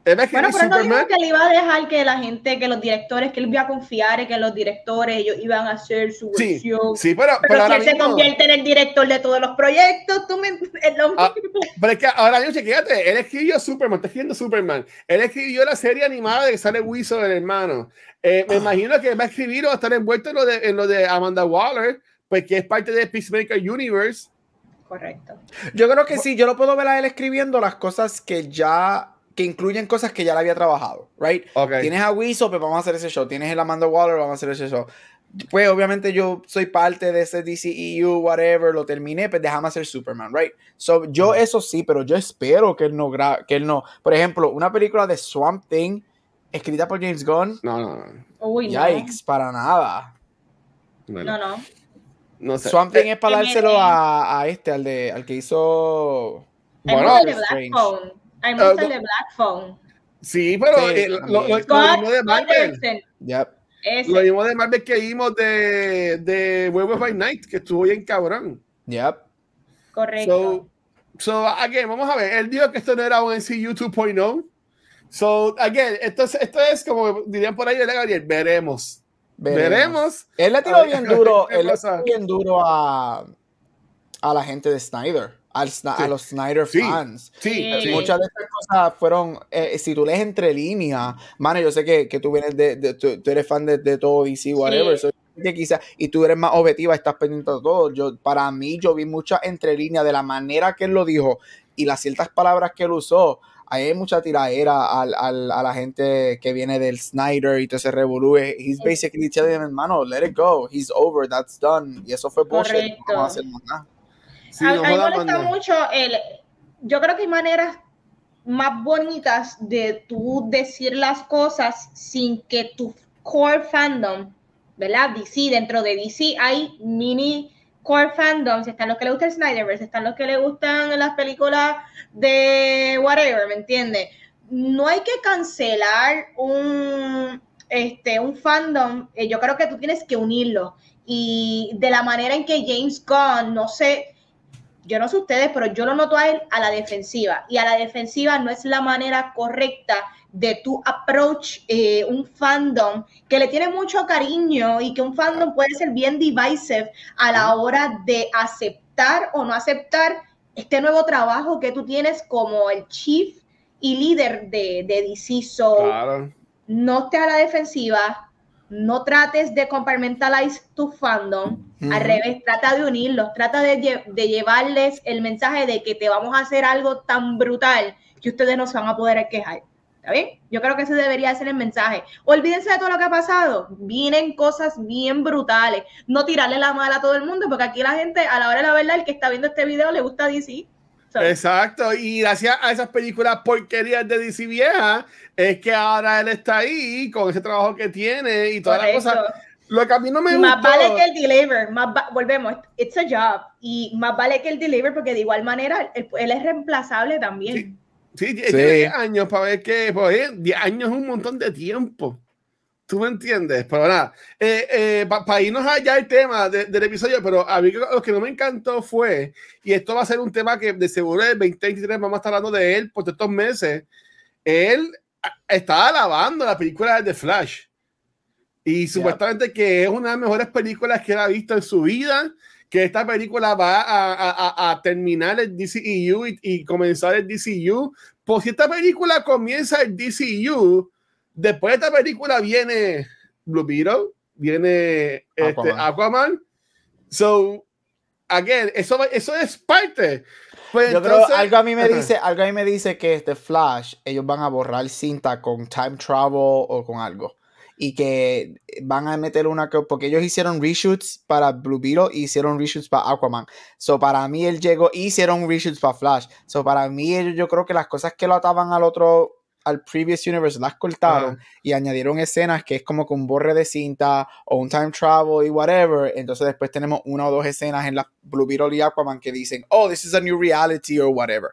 bueno, pero no dijo que le iba a dejar que la gente, que los directores, que él iba a confiar en que los directores ellos iban a hacer su versión. Sí, pero, pero, si él se convierte en el director de todos los proyectos, tú me es lo ah, pero es que ahora mismo, fíjate, él escribió Superman, está escribiendo Superman. Él escribió la serie animada de que sale Wilson, el hermano. Eh, me ah. imagino que va a escribir o va a estar envuelto en lo de, en lo de Amanda Waller, pues que es parte de Peacemaker Universe. Correcto. Yo creo que sí, yo lo puedo ver a él escribiendo las cosas que ya que incluyen cosas que ya la había trabajado, right? Tienes a Wiso, pues vamos a hacer ese show. Tienes el Amanda Waller, vamos a hacer ese show. Pues obviamente yo soy parte de ese DCEU, whatever, lo terminé, pues déjame hacer Superman, right? So, yo eso sí, pero yo espero que él no que él no. Por ejemplo, una película de Swamp Thing escrita por James Gunn. No, no, no. Uy, Yikes, para nada. No, no. no. Swamp Thing es para dárselo a, a, este, al de al que hizo. Bueno, hay uh, muchas de Black Phone. Sí, pero sí, lo, lo, lo, mismo de Marvel. Yep. Lo mismo de Marvel que vimos de, de Werewolf by Night, que estuvo bien cabrón. Yep. Correcto. So, so, again, vamos a ver. Él dijo que esto no era un NCU 2.0. So, again, esto es, esto es como dirían por ahí, Gabriel, veremos. veremos. Veremos. Él le tiró bien duro, él le tiró bien duro a, a la gente de Snyder a los Snyder fans. Sí, Muchas de estas cosas fueron, eh, si tú lees entre líneas, mano, yo sé que, que tú vienes de, tú, eres fan de, de, todo DC, whatever, que quizás, y tú eres más objetiva, estás pendiente de todo. Yo, para mí, yo vi muchas entre líneas de la manera que él lo dijo y las ciertas palabras que él usó. Hay mucha tiradera al, al, a la gente que viene del Snyder y todo ese revolú. He's basically telling hermano, let it go. He's over, that's done. Y eso fue bullshit. No vamos a hacer nada a, mí me molesta mucho el. Yo creo que hay maneras más bonitas de tú decir las cosas sin que tu core fandom, ¿verdad? DC, dentro de DC hay mini core fandoms, están los que le gustan Snyderverse, están los que le gustan las películas de whatever, ¿me entiendes? No hay que cancelar un, este, un fandom, eh, yo creo que tú tienes que unirlo. Y de la manera en que James Gunn, no sé, yo no sé ustedes, pero yo lo noto a él a la defensiva. Y a la defensiva no es la manera correcta de tu approach eh, un fandom que le tiene mucho cariño y que un fandom puede ser bien divisive a la hora de aceptar o no aceptar este nuevo trabajo que tú tienes como el chief y líder de, de DC. So, no estés a la defensiva, no trates de compartmentalize tu fandom, al revés, trata de unirlos, trata de, de, llevarles el mensaje de que te vamos a hacer algo tan brutal que ustedes no se van a poder quejar. ¿Está bien? Yo creo que ese debería ser el mensaje. Olvídense de todo lo que ha pasado. Vienen cosas bien brutales. No tirarle la mala a todo el mundo, porque aquí la gente, a la hora de la verdad, el que está viendo este video le gusta DC. Exacto, y gracias a esas películas porquerías de DC vieja, es que ahora él está ahí con ese trabajo que tiene y todas las cosas. Lo que a mí no me Más vale que el deliver, más volvemos, it's a job, y más vale que el deliver porque de igual manera él, es reemplazable también. Sí, sí, tiene 10 años para ver que, pues, 10 años es un montón de tiempo. ¿Tú me entiendes? Pero nada, eh, eh, para irnos allá el tema del episodio, pero a mí lo que no me encantó fue, y esto va a ser un tema que de seguro el 2023 vamos a estar hablando de él por estos meses, él estaba alabando la película de Flash. Y supuestamente que es una de las mejores películas que él ha visto en su vida, que esta película va a, a, a terminar el DCEU y, y comenzar el DCU. Pues si esta película comienza el DCU, Después de esta película viene Blue Beetle, viene este, Aquaman. So, again, eso, eso es parte. Pues Yo creo algo a mí me dice, algo a mí me dice que este Flash, ellos van a borrar cinta con time travel o con algo. Y que van a meter una porque ellos hicieron reshoots para Blue Beetle y hicieron reshoots para Aquaman. So para mí él llegó hicieron reshoots para Flash. So para mí yo creo que las cosas que lo ataban al otro al previous universe las cortaron y añadieron escenas que es como con un borre de cinta o un time travel y whatever. Entonces después tenemos una o dos escenas en la Blue Beetle y Aquaman que dicen, oh, this is a new reality or whatever.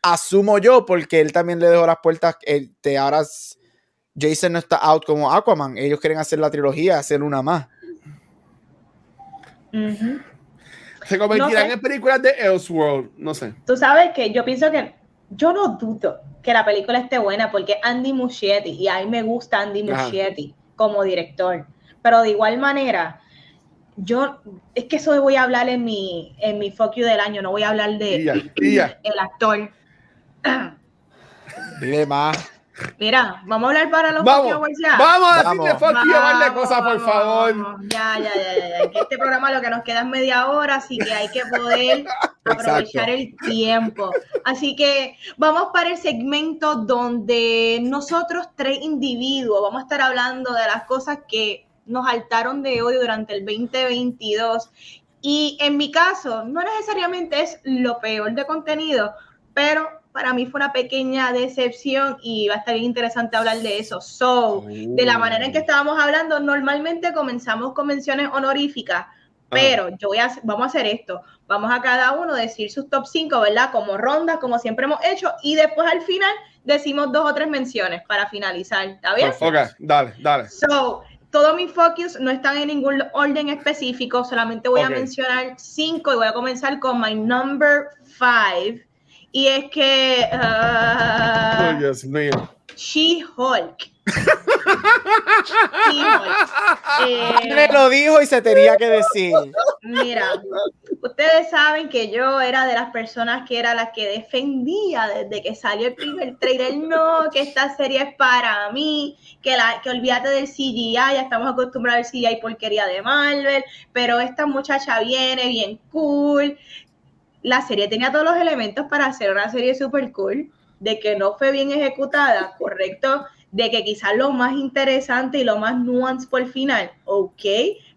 Asumo yo porque él también le dejó las puertas, te ahora Jason no está out como Aquaman. Ellos quieren hacer la trilogía, hacer una más. Se convertirán en películas de Elseworld, no sé. Tú sabes que yo pienso que yo no dudo que la película esté buena porque Andy Muschietti, y a mí me gusta Andy Muschietti como director, pero de igual manera, yo, es que eso voy a hablar en mi, en mi fuck del año, no voy a hablar de el actor. Dile más. Mira, vamos a hablar para los vamos, ya. Vamos a decirle fuck you cosas, por favor. Ya, ya, ya, ya. Que este programa lo que nos queda es media hora, así que hay que poder aprovechar el tiempo. Así que vamos para el segmento donde nosotros tres individuos vamos a estar hablando de las cosas que nos saltaron de odio durante el 2022. Y en mi caso, no necesariamente es lo peor de contenido, pero para mí fue una pequeña decepción y va a estar bien interesante hablar de eso. So, de la manera en que estábamos hablando, normalmente comenzamos con menciones honoríficas, ah. pero yo voy a, vamos a hacer esto. Vamos a cada uno decir sus top 5, ¿verdad? Como rondas, como siempre hemos hecho, y después al final decimos dos o tres menciones para finalizar. ¿Está bien? Ok, dale, dale. So, todos mis focus no están en ningún orden específico, solamente voy a mencionar cinco y voy a comenzar con my number five y es que. Uh, Dios mío. She-Hulk. eh, lo dijo y se tenía que decir. Mira, ustedes saben que yo era de las personas que era la que defendía desde que salió el primer trailer. No, que esta serie es para mí, que, la, que olvídate del CGI, ya estamos acostumbrados al CGI porquería de Marvel, pero esta muchacha viene bien cool la serie tenía todos los elementos para hacer una serie super cool, de que no fue bien ejecutada, correcto, de que quizás lo más interesante y lo más nuance por el final, ok,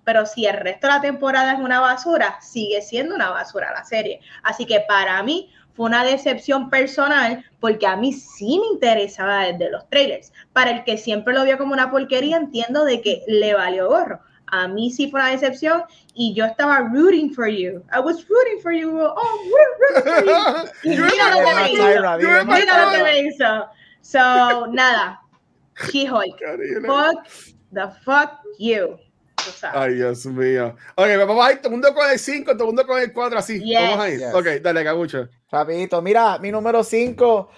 pero si el resto de la temporada es una basura, sigue siendo una basura la serie. Así que para mí fue una decepción personal porque a mí sí me interesaba desde los trailers. Para el que siempre lo vio como una porquería, entiendo de que le valió gorro. A mí sí fue una decepción y yo estaba rooting for you. I was rooting for you. Oh, rooting for you. Y mira lo que me hizo. Mira lo que me hizo. So, nada. She-Hulk. Fuck the fuck you. Ay, Dios mío. Ok, vamos a ir todo el mundo con el 5, todo el mundo con el 4, así. Vamos a ir. Ok, dale, cabucho. Rapidito. Mira, mi número 5.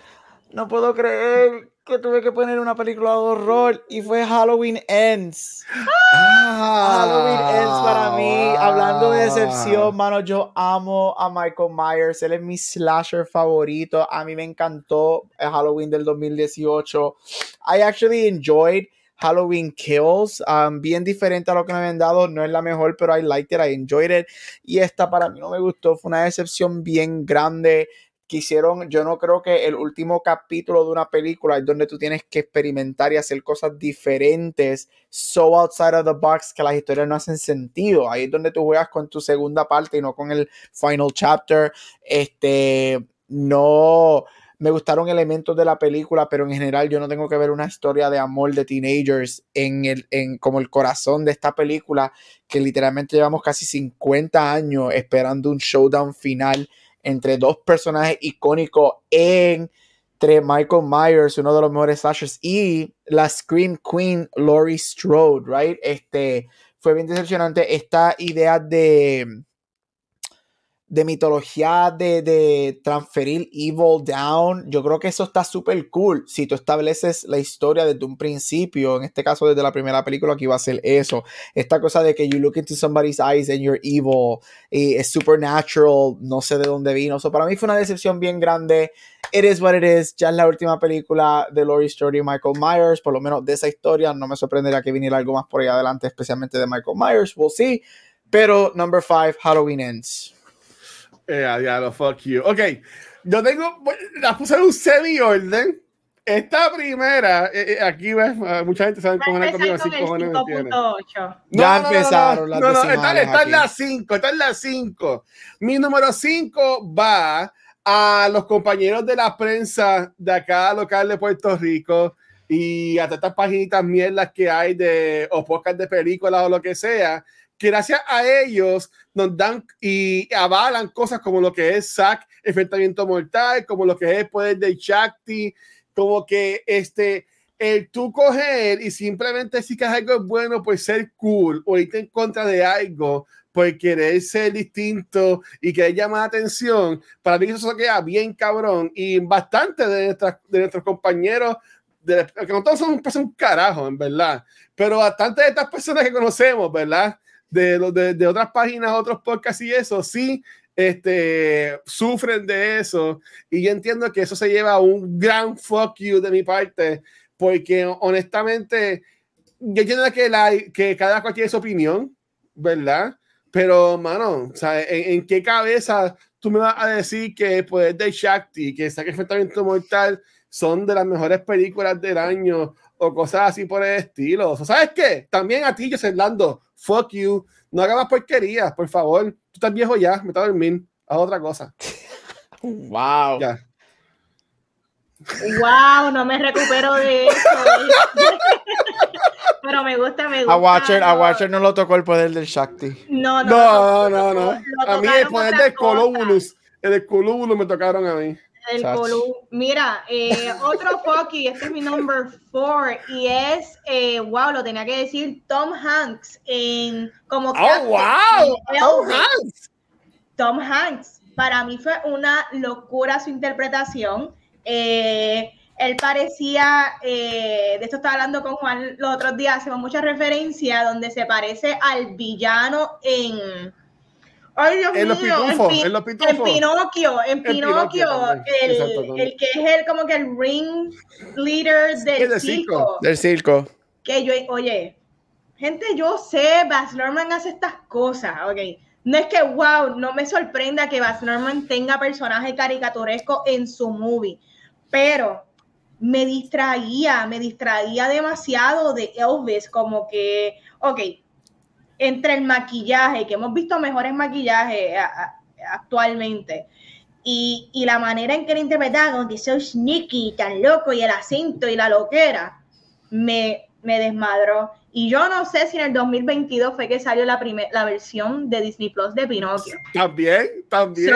No puedo creer que tuve que poner una película de horror y fue Halloween Ends. Ah, Halloween Ends para mí. Hablando de decepción, mano, yo amo a Michael Myers. Él es mi slasher favorito. A mí me encantó el Halloween del 2018. I actually enjoyed Halloween Kills. Um, bien diferente a lo que me habían dado. No es la mejor, pero I liked it. I enjoyed it. Y esta para mí no me gustó. Fue una decepción bien grande quisieron, yo no creo que el último capítulo de una película es donde tú tienes que experimentar y hacer cosas diferentes, so outside of the box que las historias no hacen sentido. Ahí es donde tú juegas con tu segunda parte y no con el final chapter. Este, no, me gustaron elementos de la película, pero en general yo no tengo que ver una historia de amor de teenagers en el, en como el corazón de esta película, que literalmente llevamos casi 50 años esperando un showdown final entre dos personajes icónicos entre Michael Myers, uno de los mejores slashers, y la Scream Queen Laurie Strode, right? Este fue bien decepcionante esta idea de de mitología de, de, transferir evil down, yo creo que eso está súper cool. Si tú estableces la historia desde un principio, en este caso desde la primera película, aquí va a ser eso. Esta cosa de que you look into somebody's eyes and you're evil, y es supernatural, no sé de dónde vino. eso para mí fue una decepción bien grande. It is what it is. Ya en la última película de Laurie Strode y Michael Myers, por lo menos de esa historia, no me sorprendería que viniera algo más por ahí adelante, especialmente de Michael Myers. We'll see. Pero, number five, Halloween ends. Eh, diablo, fuck you. Ok, yo tengo, la puse en un semi-orden. Esta primera, eh, eh, aquí ves, mucha gente sabe cómo es conmigo, así cojones me tiene. ya empezaron las No, no, esta, esta es la 5, esta es la 5. Mi número 5 va a los compañeros de la prensa de acá local de Puerto Rico y a todas estas paginitas mierdas que hay de o podcast de películas o lo que sea, gracias a ellos nos dan y avalan cosas como lo que es SAC, enfrentamiento mortal, como lo que es poder de Shakti, como que este, el tú coger y simplemente si que algo bueno, pues ser cool o irte en contra de algo, por querer ser distinto y querer llamar la atención, para mí eso queda bien cabrón y bastante de, de nuestros compañeros de, que no todos somos un carajo, en verdad, pero bastante de estas personas que conocemos, ¿verdad? De, de, otras páginas, otros podcasts y eso, sí este, sufren de eso. Y yo entiendo que eso se lleva un gran fuck you de mi parte, porque honestamente, yo entiendo que, la, que cada cual tiene su opinión, ¿verdad? Pero, mano, ¿En, qué cabeza tú me vas a decir que Poder de Shakti, que Saque Enfrentamiento Mortal, son de las mejores películas del año o cosas así por el estilo? O ¿Sabes qué? También a ti, yo Lando, fuck you, no hagas más porquerías, por favor. Tú estás viejo ya, me está dormir, haz otra cosa. Wow. Ya. Wow, no me recupero de eso. Pero me gusta, me gusta. A Watcher, a Watcher no lo tocó el poder del Shakti. No, no, no, no. A mí el poder del Colobulus, el Colobulus me tocaron a mí. El Mira, eh, otro Pocky, este es mi number four, y es, eh, wow, lo tenía que decir, Tom Hanks en como ¡Oh, wow! Tom Hanks. Tom Hanks. Para mí fue una locura su interpretación. Eh, él parecía, de esto estaba hablando con Juan los otros días, hacemos mucha referencia donde se parece al villano en Ay, Dios en mío, los pitufos, en, los pitufos. En Pinocchio, en Pinocchio, el, el, que es el como que el ring leader del, circo. Del circo. Que yo, oye, gente, yo sé, Baz Luhrmann hace estas cosas, ok. No es que, wow, no me sorprenda que Baz Luhrmann tenga personaje caricaturesco en su movie, pero me distraía, me distraía demasiado de Elvis, como que, ok, entre el maquillaje, que hemos visto mejores maquillajes actualmente, y, la manera en que lo interpretaron, que soy sneaky, tan loco, y el acento y la loquera, me, me desmadró. Y yo no sé si en el 2022 fue que salió la, la versión de Disney Plus de Pinocchio. También, también.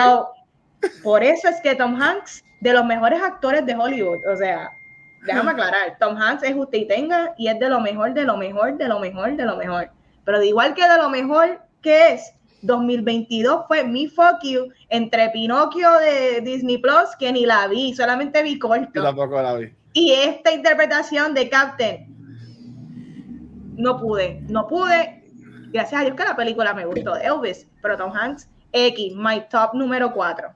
por eso es que Tom Hanks, de los mejores actores de Hollywood, o sea, déjame aclarar, Tom Hanks es usted y tenga y es de lo mejor, de lo mejor, de lo mejor, de lo mejor. Pero de igual que de lo mejor que es, 2022 fue Mi Fuck You entre Pinocchio de Disney Plus, que ni la vi, solamente vi corto. tampoco la vi. Y esta interpretación de Captain, no pude, no pude. Gracias a Dios que la película me gustó. Elvis, pero Tom Hanks, X, my top número 4.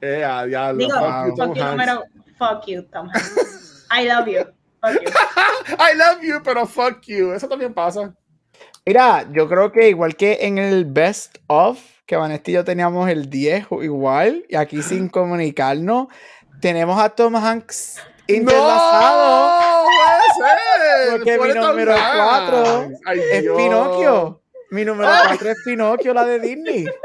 Eh, a Digo, fuck you, fuck número, fuck you, Tom Hanks. I love you. Fuck you. I love you, pero fuck you. Eso también pasa. Mira, yo creo que igual que en el Best of, que Vanessa y yo teníamos el 10 igual, y aquí sin comunicarnos, tenemos a Tom Hanks interlazado. ¡No! ¡Puede ser! Porque mi número Hanks. 4 Ay, es Dios. Pinocchio. Mi número 4 es Pinocchio, la de Disney.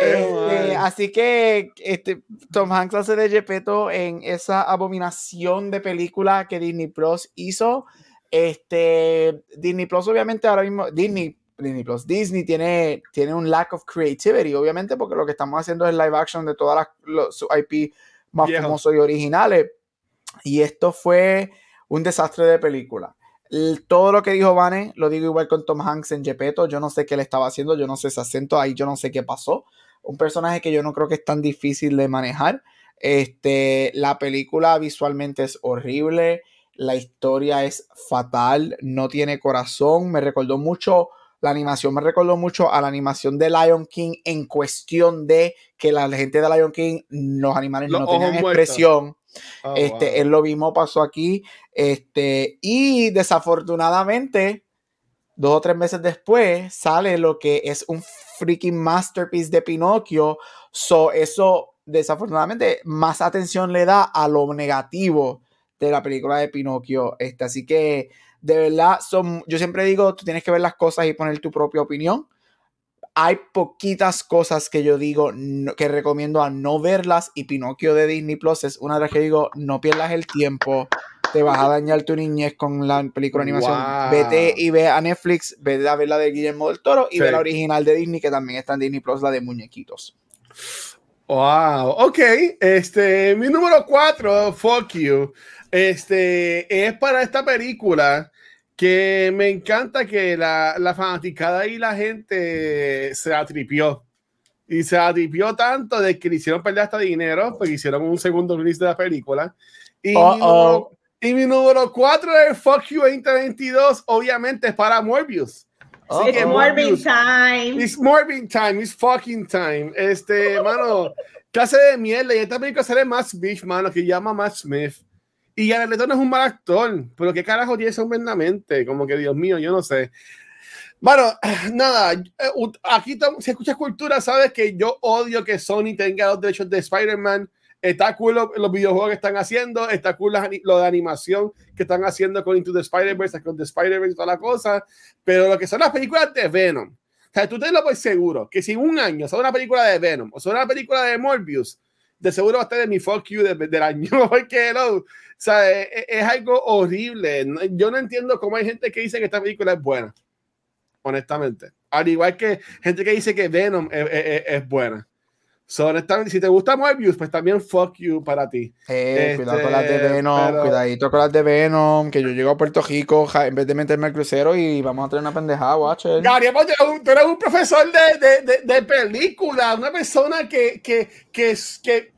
Este, así que este, Tom Hanks hace de Gepetto en esa abominación de película que Disney Plus hizo. Este, Disney Plus, obviamente, ahora mismo, Disney, Disney Plus, Disney tiene, tiene un lack of creativity, obviamente, porque lo que estamos haciendo es live action de todas las los, sus IP más Viejo. famosos y originales. Y esto fue un desastre de película. El- todo lo que dijo Vane, lo digo igual con Tom Hanks en Gepetto. Yo no sé qué le estaba haciendo, yo no sé ese acento, ahí yo no sé qué pasó. Un personaje que yo no creo que es tan difícil de manejar. Este, la película visualmente es horrible, la historia es fatal, no tiene corazón. Me recordó mucho, la animación me recordó mucho a la animación de Lion King en cuestión de que la gente de Lion King, los animales Los no tenían expresión. Oh, Este, wow. es lo mismo pasó aquí. Este, y desafortunadamente, dos o tres meses después, sale lo que es un freaking masterpiece de Pinocchio. So, eso, desafortunadamente, más atención le da a lo negativo de la película de Pinocchio. Este, así que, de verdad, son, yo siempre digo, tú tienes que ver las cosas y poner tu propia opinión. Hay poquitas cosas que yo digo no- que recomiendo a no verlas y Pinocchio de Disney Plus es una de las que digo no pierdas el tiempo, te vas a dañar tu niñez con la película de animación. Wow. Vete y ve a Netflix, ve a ver la de Guillermo del Toro y Sí. ve la original de Disney que también está en Disney Plus, la de muñequitos. Wow, ok. Este, mi número 4, Fuck You, este, es para esta película que me encanta que la, la fanaticada y la gente se atripió. Y se atripió tanto de que le hicieron perder hasta dinero, porque hicieron un segundo release de la película. Y, mi, Uh-oh. número, y mi número 4 de Fuck You 2022, obviamente, es para Morbius. Así It's Morbius- time. It's Morbin time, it's fucking time. Este, mano, clase de mierda. Y esta película sale Matt Smith, mano, que llama Matt Smith. Y Jared Leto no es un mal actor, pero qué carajo tiene eso en la mente. Como que, Dios mío, yo no sé. Bueno, nada, eh, aquí si escuchas cultura, sabes que yo odio que Sony tenga los derechos de Spider-Man. Está cool lo- los videojuegos que están haciendo, está cool lo de animación que están haciendo con Into the Spider-Verse, con The Spider-Verse y toda la cosa, pero lo que son las películas de Venom, o sea, tú te lo puedes seguro que si en un año sale una película de Venom o sale una película de Morbius, de seguro va a estar en mi fuck you de- del año, porque hello, o sea, es, es algo horrible. Yo no entiendo cómo hay gente que dice que esta película es buena, honestamente. Al igual que gente que dice que Venom es- es- es buena. So, honestamente, si te gusta Morbius, pues también fuck you para ti. Eh, Este, cuidado con las de Venom, pero- cuidadito con las de Venom, que yo llego a Puerto Rico ja, en vez de meterme al crucero y vamos a tener una pendejada, watcher. Gabriel, tú eres un- profesor de, de, de, de película, una persona que, que, que, que,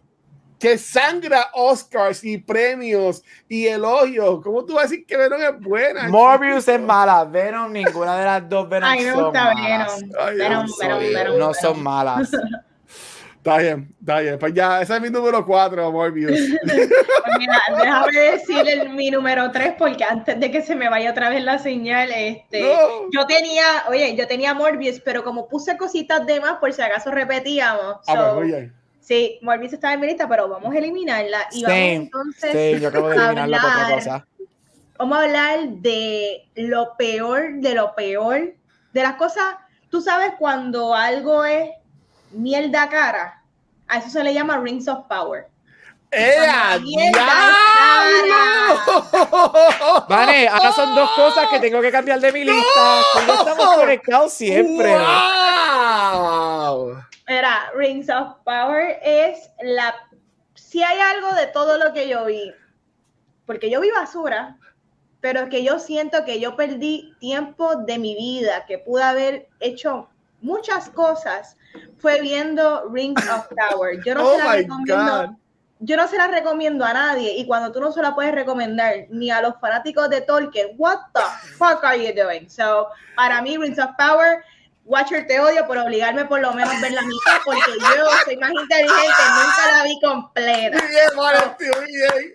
que sangra Oscars y premios y elogios. ¿Cómo tú vas a decir que Venom es buena? Morbius es mala, Venom, ninguna de las dos Venom A mí me son gusta malas. Venom. Ay, Venom, Venom. Venom, no Venom. son malas. Está bien, está bien. Pues ya, ese es mi número 4, Morbius. Pues mira, déjame decir el- mi número 3 porque antes de que se me vaya otra vez la señal, este, No. yo tenía, oye, yo tenía Morbius, pero como puse cositas de más por si acaso repetíamos. A ver, so, muy bien. sí, Morbius estaba en mi lista, pero vamos a eliminarla y Same, vamos entonces Sí, yo acabo de eliminarla por otra hablar- cosa. vamos a hablar de lo peor, de lo peor, de las cosas, tú sabes cuando algo es mierda cara, a eso se le llama Rings of Power. ¡Ea, diablo! Vale, ahora son dos cosas que tengo que cambiar de mi lista. Yo estamos conectados siempre. ¡Wow! Mira, Rings of Power es la. Si hay algo de todo lo que yo vi, porque yo vi basura, pero que yo siento que yo perdí tiempo de mi vida, que pude haber hecho muchas cosas fue viendo Rings of Power. Yo no se la recomiendo. Yo no se la recomiendo a nadie y cuando tú no se la puedes recomendar ni a los fanáticos de Tolkien, what the fuck are you doing? So, para mí Rings of Power Watcher, te odio por obligarme por lo menos a ver la mitad, porque yo soy más inteligente, nunca la vi completa.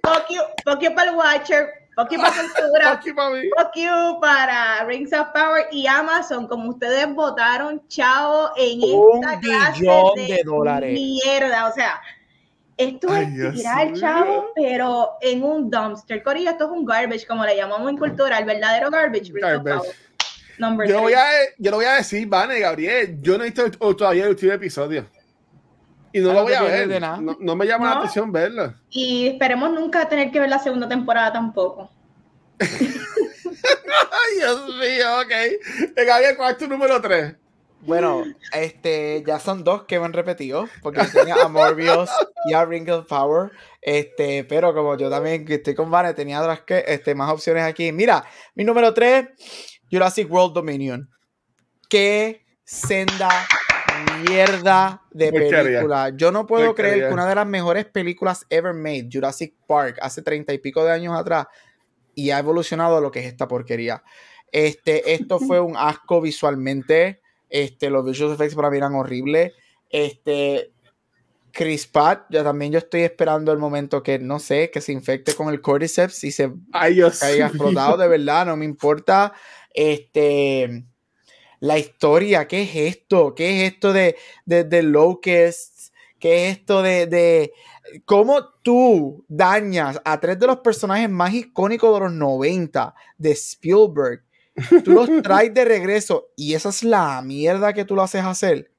Fuck you, fuck you para el Watcher, fuck you para cultura, fuck you para, fuck you para Rings of Power y Amazon, como ustedes votaron, chao, en esta clase de, dólares. mierda, o sea, esto es tirar, chavo, pero en un dumpster. Corillo, esto es un garbage, como le llamamos en cultura, el verdadero garbage. garbage yo, lo voy a, yo lo voy a decir, Vane, Gabriel, yo no he visto todavía el último episodio. Y no lo voy a ver. No, me llama la atención verlo. Y esperemos nunca tener que ver la segunda temporada tampoco. Ay, Dios mío, ok. Eh, Gabriel, ¿cuál es tu número 3? Bueno, este, ya son dos que me han repetido, porque tenía a Morbius y a Ring of Power, este, pero como yo también estoy con Vane, tenía otras que, este, más opciones aquí. Mira, mi número 3 Jurassic World Dominion. Qué senda mierda de película. Yo no puedo creer que una de las mejores películas ever made, Jurassic Park, hace treinta y pico de años atrás, y ha evolucionado a lo que es esta porquería. Este, esto fue un asco visualmente. Este, los visual effects para mí eran horribles. Este, Chris Pratt, ya también yo estoy esperando el momento que, no sé, que se infecte con el cordyceps y se haya explotado de verdad, no me importa. Este, la historia, ¿qué es esto? ¿Qué es esto de, de, de Locust? ¿Qué es esto de, de cómo tú dañas a tres de los personajes más icónicos de los 90 de Spielberg? Tú los traes de regreso y esa es la mierda que tú lo haces hacer.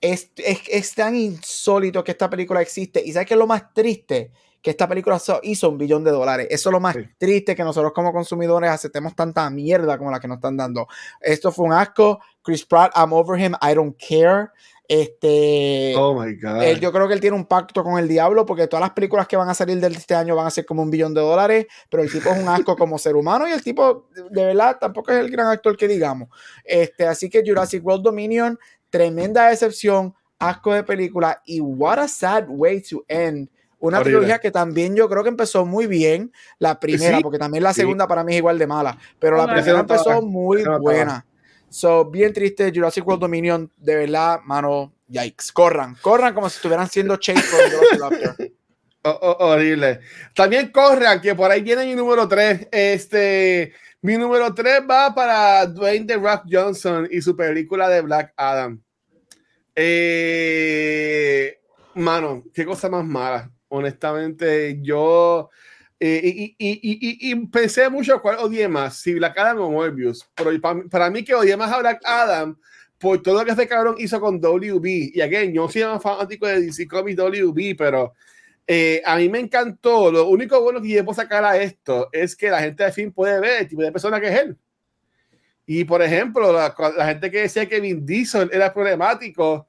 Es, es, es, tan insólito que esta película existe. ¿Y sabes qué es lo más triste? Que esta película hizo un billón de dólares. Eso es lo más triste que nosotros como consumidores aceptemos tanta mierda como la que nos están dando. Esto fue un asco. Chris Pratt, I'm over him, I don't care. Este, oh my God. yo creo que él tiene un pacto con el diablo porque todas las películas que van a salir de este año van a ser como un billón de dólares, pero el tipo es un asco como ser humano y el tipo, de verdad, tampoco es el gran actor que digamos. Este, así que Jurassic World Dominion, tremenda decepción, asco de película y what a sad way to end una trilogía que también yo creo que empezó muy bien, la primera, porque también la segunda para mí es igual de mala, pero la primera empezó muy buena. So, bien triste, Jurassic World Dominion, de verdad, mano, yikes. Corran, corran como si estuvieran siendo chase horrible. También corran, que por ahí viene mi número 3. Este, mi número 3 va para Dwayne The Rock Johnson y su película de Black Adam. Eh, mano, qué cosa más mala honestamente, yo. Eh, y, y, y, pensé mucho cuál odié más, si Black Adam o Morbius. Pero para, mí que odié más a Black Adam por todo lo que este cabrón hizo con WB. Y again, yo soy un fanático de DC Comics WB, pero eh, a mí me encantó. Lo único bueno que yo puedo sacar a esto es que la gente de fin puede ver el tipo de persona que es él. Y por ejemplo, la, la gente que decía que Vin Diesel era problemático,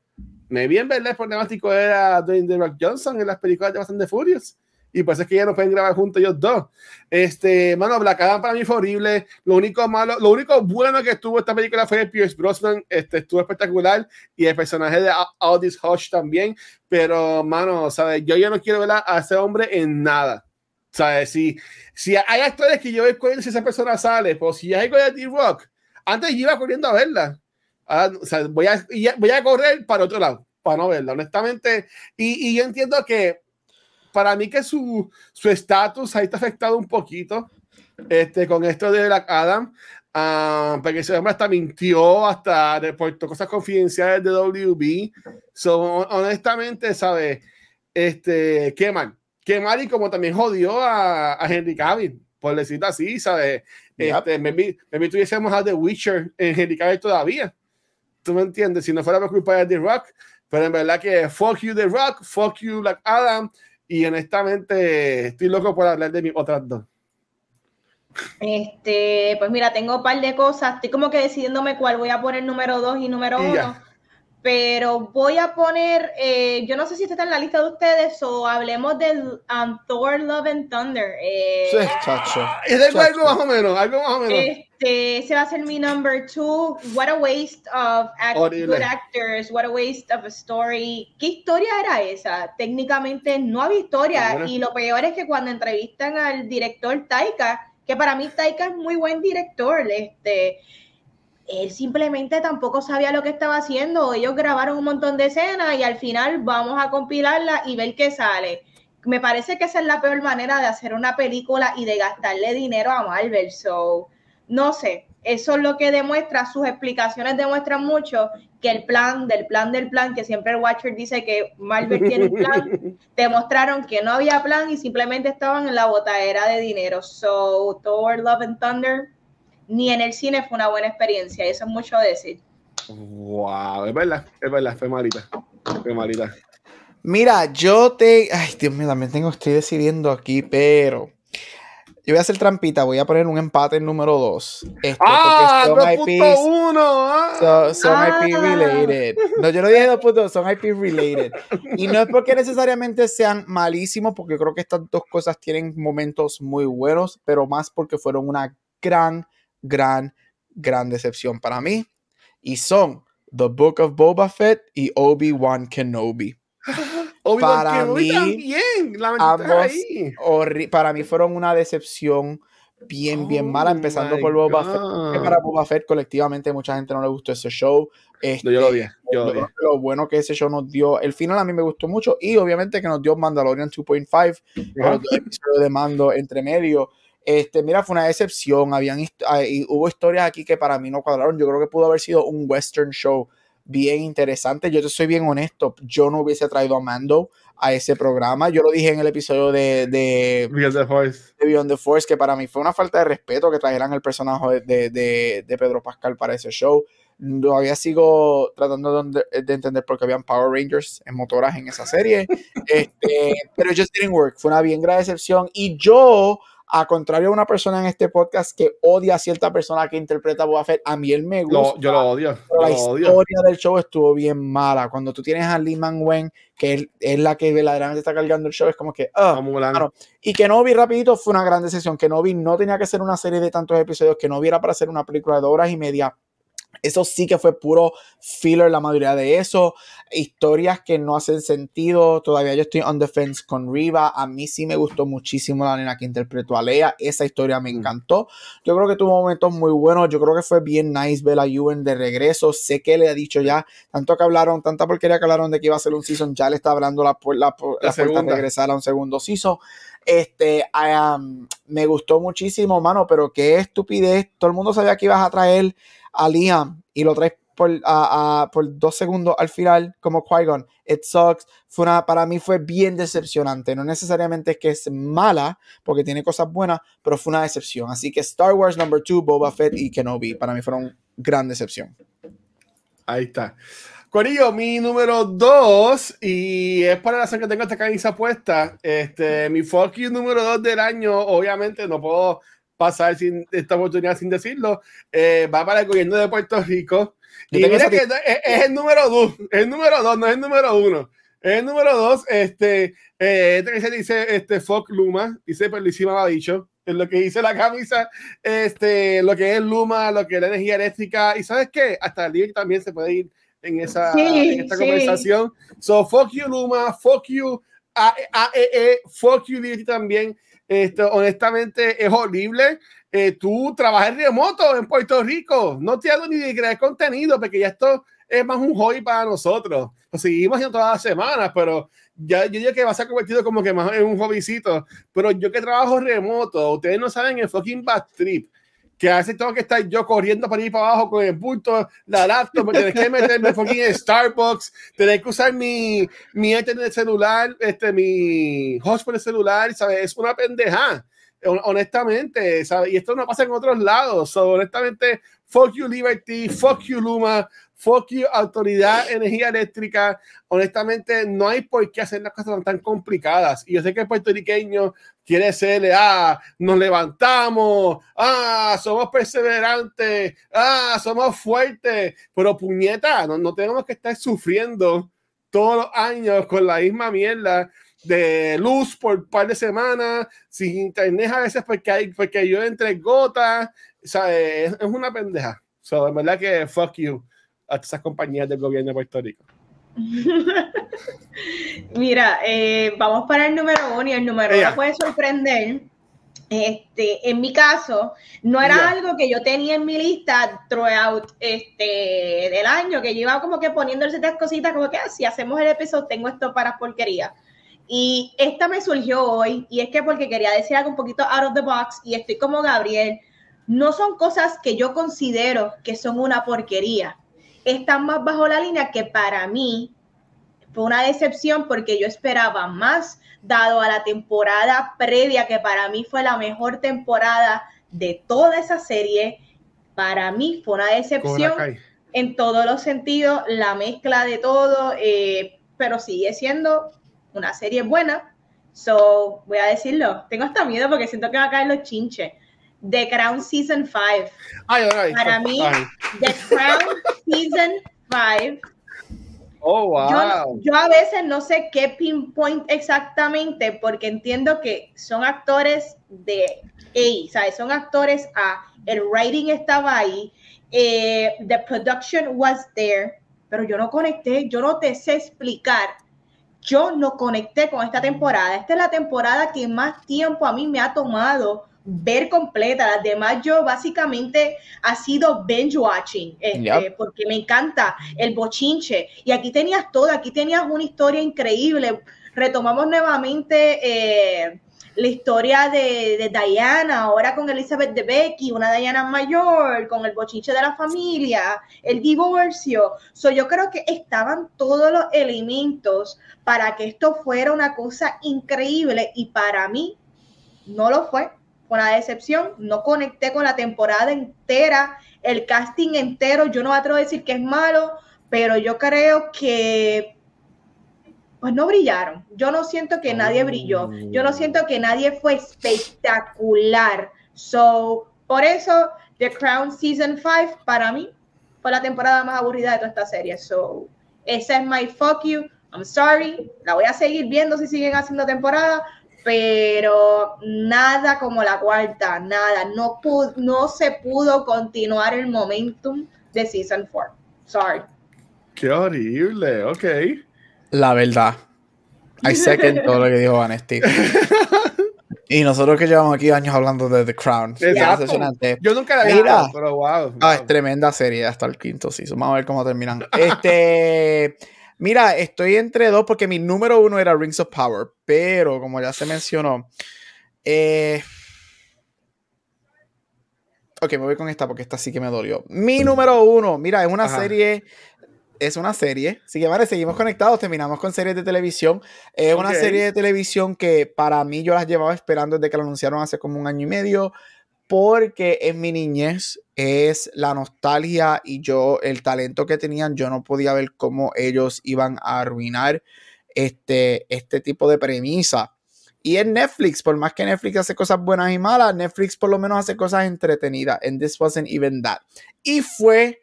me bien verdad el problemático era Dwayne The Rock Johnson en las películas de Fast and Furious y pues es que ya no pueden grabar juntos ellos dos. Este, mano, Black Adam para mí fue horrible. Lo único malo, lo único bueno que estuvo esta película fue Pierce Brosnan, este, estuvo espectacular y el personaje de Aldis Hodge también. Pero, mano, ¿sabes? Yo ya no quiero ver a, ese hombre en nada. ¿Sabes? Si, si hay actores que yo corriendo si esa persona sale, pues si hay algo de D-Rock, antes iba corriendo a verla. Ah, o sea, voy, a, voy a correr para otro lado, para no verla, honestamente. Y, y yo entiendo que para mí que su estatus ahí está afectado un poquito este, con esto de Black Adam, uh, porque ese hombre hasta mintió, hasta reportó cosas confidenciales de WB. So, honestamente, ¿sabes? Este, qué mal. Qué mal y como también jodió a, a Henry Cavill, por decirlo así, ¿sabes? Este, me, me, tuviésemos a The Witcher en Henry Cavill todavía. ¿Tú me entiendes? Si no fuera por culpa de The Rock, pero en verdad que fuck you The Rock, fuck you Black Adam, y honestamente estoy loco por hablar de mis otras dos. Este, pues mira, tengo un par de cosas, estoy como que decidiéndome cuál voy a poner número dos y número uno pero voy a poner, eh, yo no sé si está en la lista de ustedes o hablemos del um, Thor Love and Thunder. Eh, sí, chacho. Es algo, algo, más o menos, algo más o menos. Este, ese va a ser mi number two. What a waste of act good actors. What a waste of a story. ¿Qué historia era esa? Técnicamente no había historia. Y lo peor es que cuando entrevistan al director Taika, que para mí Taika es muy buen director, este, él simplemente tampoco sabía lo que estaba haciendo. Ellos grabaron un montón de escenas y al final vamos a compilarla y ver qué sale. Me parece que esa es la peor manera de hacer una película y de gastarle dinero a Marvel. So, no sé, eso es lo que demuestra, sus explicaciones demuestran mucho que el plan del plan del plan, que siempre el Watcher dice que Marvel tiene un plan, demostraron que no había plan y simplemente estaban en la botadera de dinero. So, Thor, Love and Thunder, ni en el cine fue una buena experiencia, eso es mucho decir. Wow, es verdad, es verdad, fue malita, fue malita. Mira, yo te. Ay, Dios mío, también tengo, estoy decidiendo aquí, pero. Yo voy a hacer trampita, voy a poner un empate en número 2. Este, ¡Ah! 2.1. Ah. Son, IP related. No, yo no dije 2.2, son IP related. Y no es porque necesariamente sean malísimos, porque creo que estas dos cosas tienen momentos muy buenos, pero más porque fueron una gran gran, gran decepción para mí. Y son The Book of Boba Fett y Obi-Wan Kenobi. para mí, también, ambos, para mí fueron una decepción bien, bien mala, oh empezando por Boba Fett. para Boba Fett, colectivamente, mucha gente no le gustó ese show. Este, yo lo odié. lo, bueno que ese show nos dio, el final a mí me gustó mucho y obviamente que nos dio Mandalorian 2.5, el de mando entre medio. Este, mira, fue una decepción. Habían, hubo historias aquí que para mí no cuadraron. Yo creo que pudo haber sido un western show bien interesante. Yo te soy bien honesto. Yo no hubiese traído a Mando a ese programa. Yo lo dije en el episodio de, de, Beyond, the Force. de Beyond the Force, que para mí fue una falta de respeto que trajeran el personaje de, de Pedro Pascal para ese show. Todavía sigo tratando de, entender por qué habían Power Rangers en motoras en esa serie. este, pero just didn't work. Fue una bien grave decepción. Y yo a contrario de una persona en este podcast que odia a cierta persona que interpreta a Boba Fett, a mí él me gusta. yo lo odio. la historia del show estuvo bien mala. Cuando tú tienes a Lee Man Wen, que es la que verdaderamente está cargando el show, es como que. Uh, Y que no vi rapidito fue una gran decisión. Que no vi no tenía que ser una serie de tantos episodios, que no viera para hacer una película de dos horas y media eso sí que fue puro filler la mayoría de eso. Historias que no hacen sentido. Todavía yo estoy on defense con Riva. A mí sí me gustó muchísimo la nena que interpretó a Leia. Esa historia me mm. encantó. Yo creo que tuvo momentos muy buenos. Yo creo que fue bien nice ver a Ewan de regreso. Sé que le ha dicho ya, tanto que hablaron, tanta porquería que hablaron de que iba a ser un season, ya le está hablando la, la, la, regresar a un segundo season. Este, me gustó muchísimo, mano, pero qué estupidez. Todo el mundo sabía que ibas a traer a Liam y lo traes por, dos segundos al final como Qui-Gon. It sucks. Fue una, para mí fue bien decepcionante. No necesariamente es que es mala, porque tiene cosas buenas, pero fue una decepción. Así que Star Wars number 2, Boba Fett y Kenobi, para mí fueron gran decepción. Ahí está. Corillo, mi número 2, y es para la razón que tengo esta camisa puesta. Este, mi fuck número 2 del año, obviamente no puedo pasar sin esta oportunidad sin decirlo, eh, va para el gobierno de Puerto Rico. y mira que es, el número dos, es el número dos, no es el número uno. Es el número dos, este, eh, este dice, este, Fox Luma, dice Perlísima ha dicho, es lo que dice la camisa, este, lo que es Luma, lo que es la energía eléctrica, y ¿sabes qué? Hasta el día también se puede ir en esa en esta conversación. So, fuck you Luma, fuck you AEE, fuck you también. Esto, honestamente, es horrible. Eh, tú trabajas remoto en Puerto Rico, no te hago ni de crear contenido, porque ya esto es más un hobby para nosotros. Lo seguimos haciendo todas las semanas, pero ya yo digo que va a ser convertido como que más en un hobbycito. Pero yo que trabajo remoto, ustedes no saben el fucking bad trip que a veces tengo que estar yo corriendo para ir para abajo con el punto, la laptop, tener que meterme en Starbucks, tener que usar mi, mi internet celular, este, mi hotspot celular, ¿sabes? Es una pendeja, honestamente, ¿sabes? Y esto no pasa en otros lados, honestamente, fuck you Liberty, fuck you Luma, fuck you, autoridad, energía eléctrica. Honestamente, no hay por qué hacer las cosas tan, complicadas. Y yo sé que el puertorriqueño quiere ser, ah, nos levantamos, ah, somos perseverantes, ah, somos fuertes, pero puñeta, no, no tenemos que estar sufriendo todos los años con la misma mierda de luz por un par de semanas, sin internet a veces porque, hay, porque yo entre gotas, o sea, es, una pendeja. So, de verdad que fuck you a esas compañías del gobierno de Puerto Rico. Mira, eh, vamos para el número uno y el número uno puede sorprender. Este, en mi caso, no era algo que yo tenía en mi lista throughout este, del año, que yo iba como que poniendo estas cositas, como que ah, si hacemos el episodio, tengo esto para porquería. Y esta me surgió hoy, y es que porque quería decir algo un poquito out of the box, y estoy como Gabriel, no son cosas que yo considero que son una porquería. Están más bajo la línea que para mí fue una decepción porque yo esperaba más, dado a la temporada previa, que para mí fue la mejor temporada de toda esa serie. Para mí fue una decepción en todos los sentidos, la mezcla de todo, eh, pero sigue siendo una serie buena. So, voy a decirlo. Tengo hasta miedo porque siento que va a caer los chinches. The Crown Season 5. Para mí, The Crown Season 5. Oh, wow. Yo, a veces no sé qué pinpoint exactamente porque entiendo que son actores de A, ¿sabes? Son actores A. El writing estaba ahí. Eh, the production was there. Pero yo no conecté, yo no te sé explicar yo no conecté con esta temporada. Esta es la temporada que más tiempo a mí me ha tomado ver completa. Las demás yo básicamente ha sido binge watching, este, porque me encanta el bochinche. Y aquí tenías todo, aquí tenías una historia increíble. Retomamos nuevamente eh, la historia de, Diana, ahora con Elizabeth de Becky, una Diana mayor, con el bochinche de la familia, el divorcio. So, yo creo que estaban todos los elementos para que esto fuera una cosa increíble y para mí no lo fue. Fue una decepción, no conecté con la temporada entera, el casting entero, yo no me atrevo a decir que es malo, pero yo creo que pues no brillaron. Yo no siento que nadie brilló. Yo no siento que nadie fue espectacular. So, por eso, The Crown Season 5 para mí fue la temporada más aburrida de toda esta serie. So, esa es my fuck you. I'm sorry. La voy a seguir viendo si siguen haciendo temporada, pero nada como la cuarta, nada. No, no se pudo continuar el momentum de Season 4. Sorry. Qué horrible, ok la verdad. I second todo lo que dijo Vanesti. y nosotros que llevamos aquí años hablando de The Crown. Yo nunca la vi, pero wow, Ah, es tremenda serie hasta el quinto season. Vamos a ver cómo terminan. Este. Mira, estoy entre dos porque mi número uno era Rings of Power, pero como ya se mencionó, eh, Ok, me voy con esta porque esta sí que me dolió. Mi número uno, mira, es una serie es una serie. Así que, vale, seguimos conectados. Terminamos con series de televisión. Es una serie de televisión que para mí yo las llevaba esperando desde que la anunciaron hace como un año y medio. Porque en mi niñez es la nostalgia y yo, el talento que tenían, yo no podía ver cómo ellos iban a arruinar este, este tipo de premisa. Y en Netflix, por más que Netflix hace cosas buenas y malas, Netflix por lo menos hace cosas entretenidas. And this wasn't even that. Y fue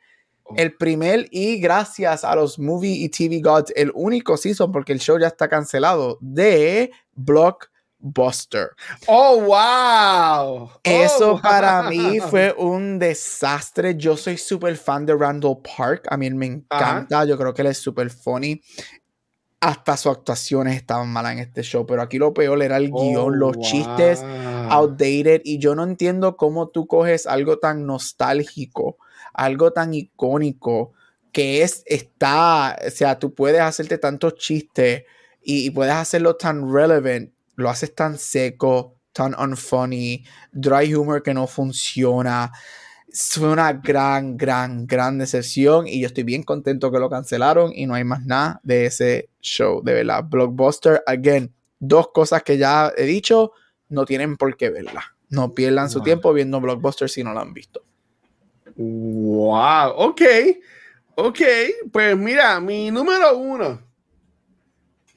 el primer y gracias a los movie y TV gods, el único season, porque el show ya está cancelado, de Blockbuster. Oh, wow. Eso oh, para mí fue un desastre. Yo soy súper fan de Randall Park. A mí me encanta. Yo creo que él es súper funny. Hasta sus actuaciones estaban malas en este show, pero aquí lo peor era el guion, los oh, chistes outdated. Y yo no entiendo cómo tú coges algo tan nostálgico algo tan icónico que es, está, o sea, tú puedes hacerte tantos chistes y, puedes hacerlo tan relevant, lo haces tan seco, tan unfunny, dry humor que no funciona. Fue una gran, gran, gran decepción y yo estoy bien contento que lo cancelaron y no hay más nada de ese show, de verdad. Blockbuster, again, dos cosas que ya he dicho, no tienen por qué verla. No pierdan su tiempo viendo Blockbuster si no lo han visto. Wow, ok, ok, pues mira, mi número uno,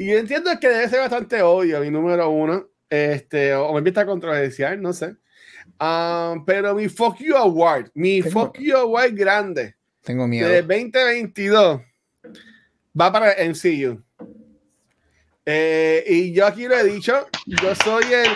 y yo entiendo que debe ser bastante odio mi número uno, este, o me empieza controversial, no sé, um, pero mi Fuck You Award, mi Fuck You Award grande, tengo miedo, de 2022, va para MCU. Eh, y yo aquí lo he dicho, yo soy el,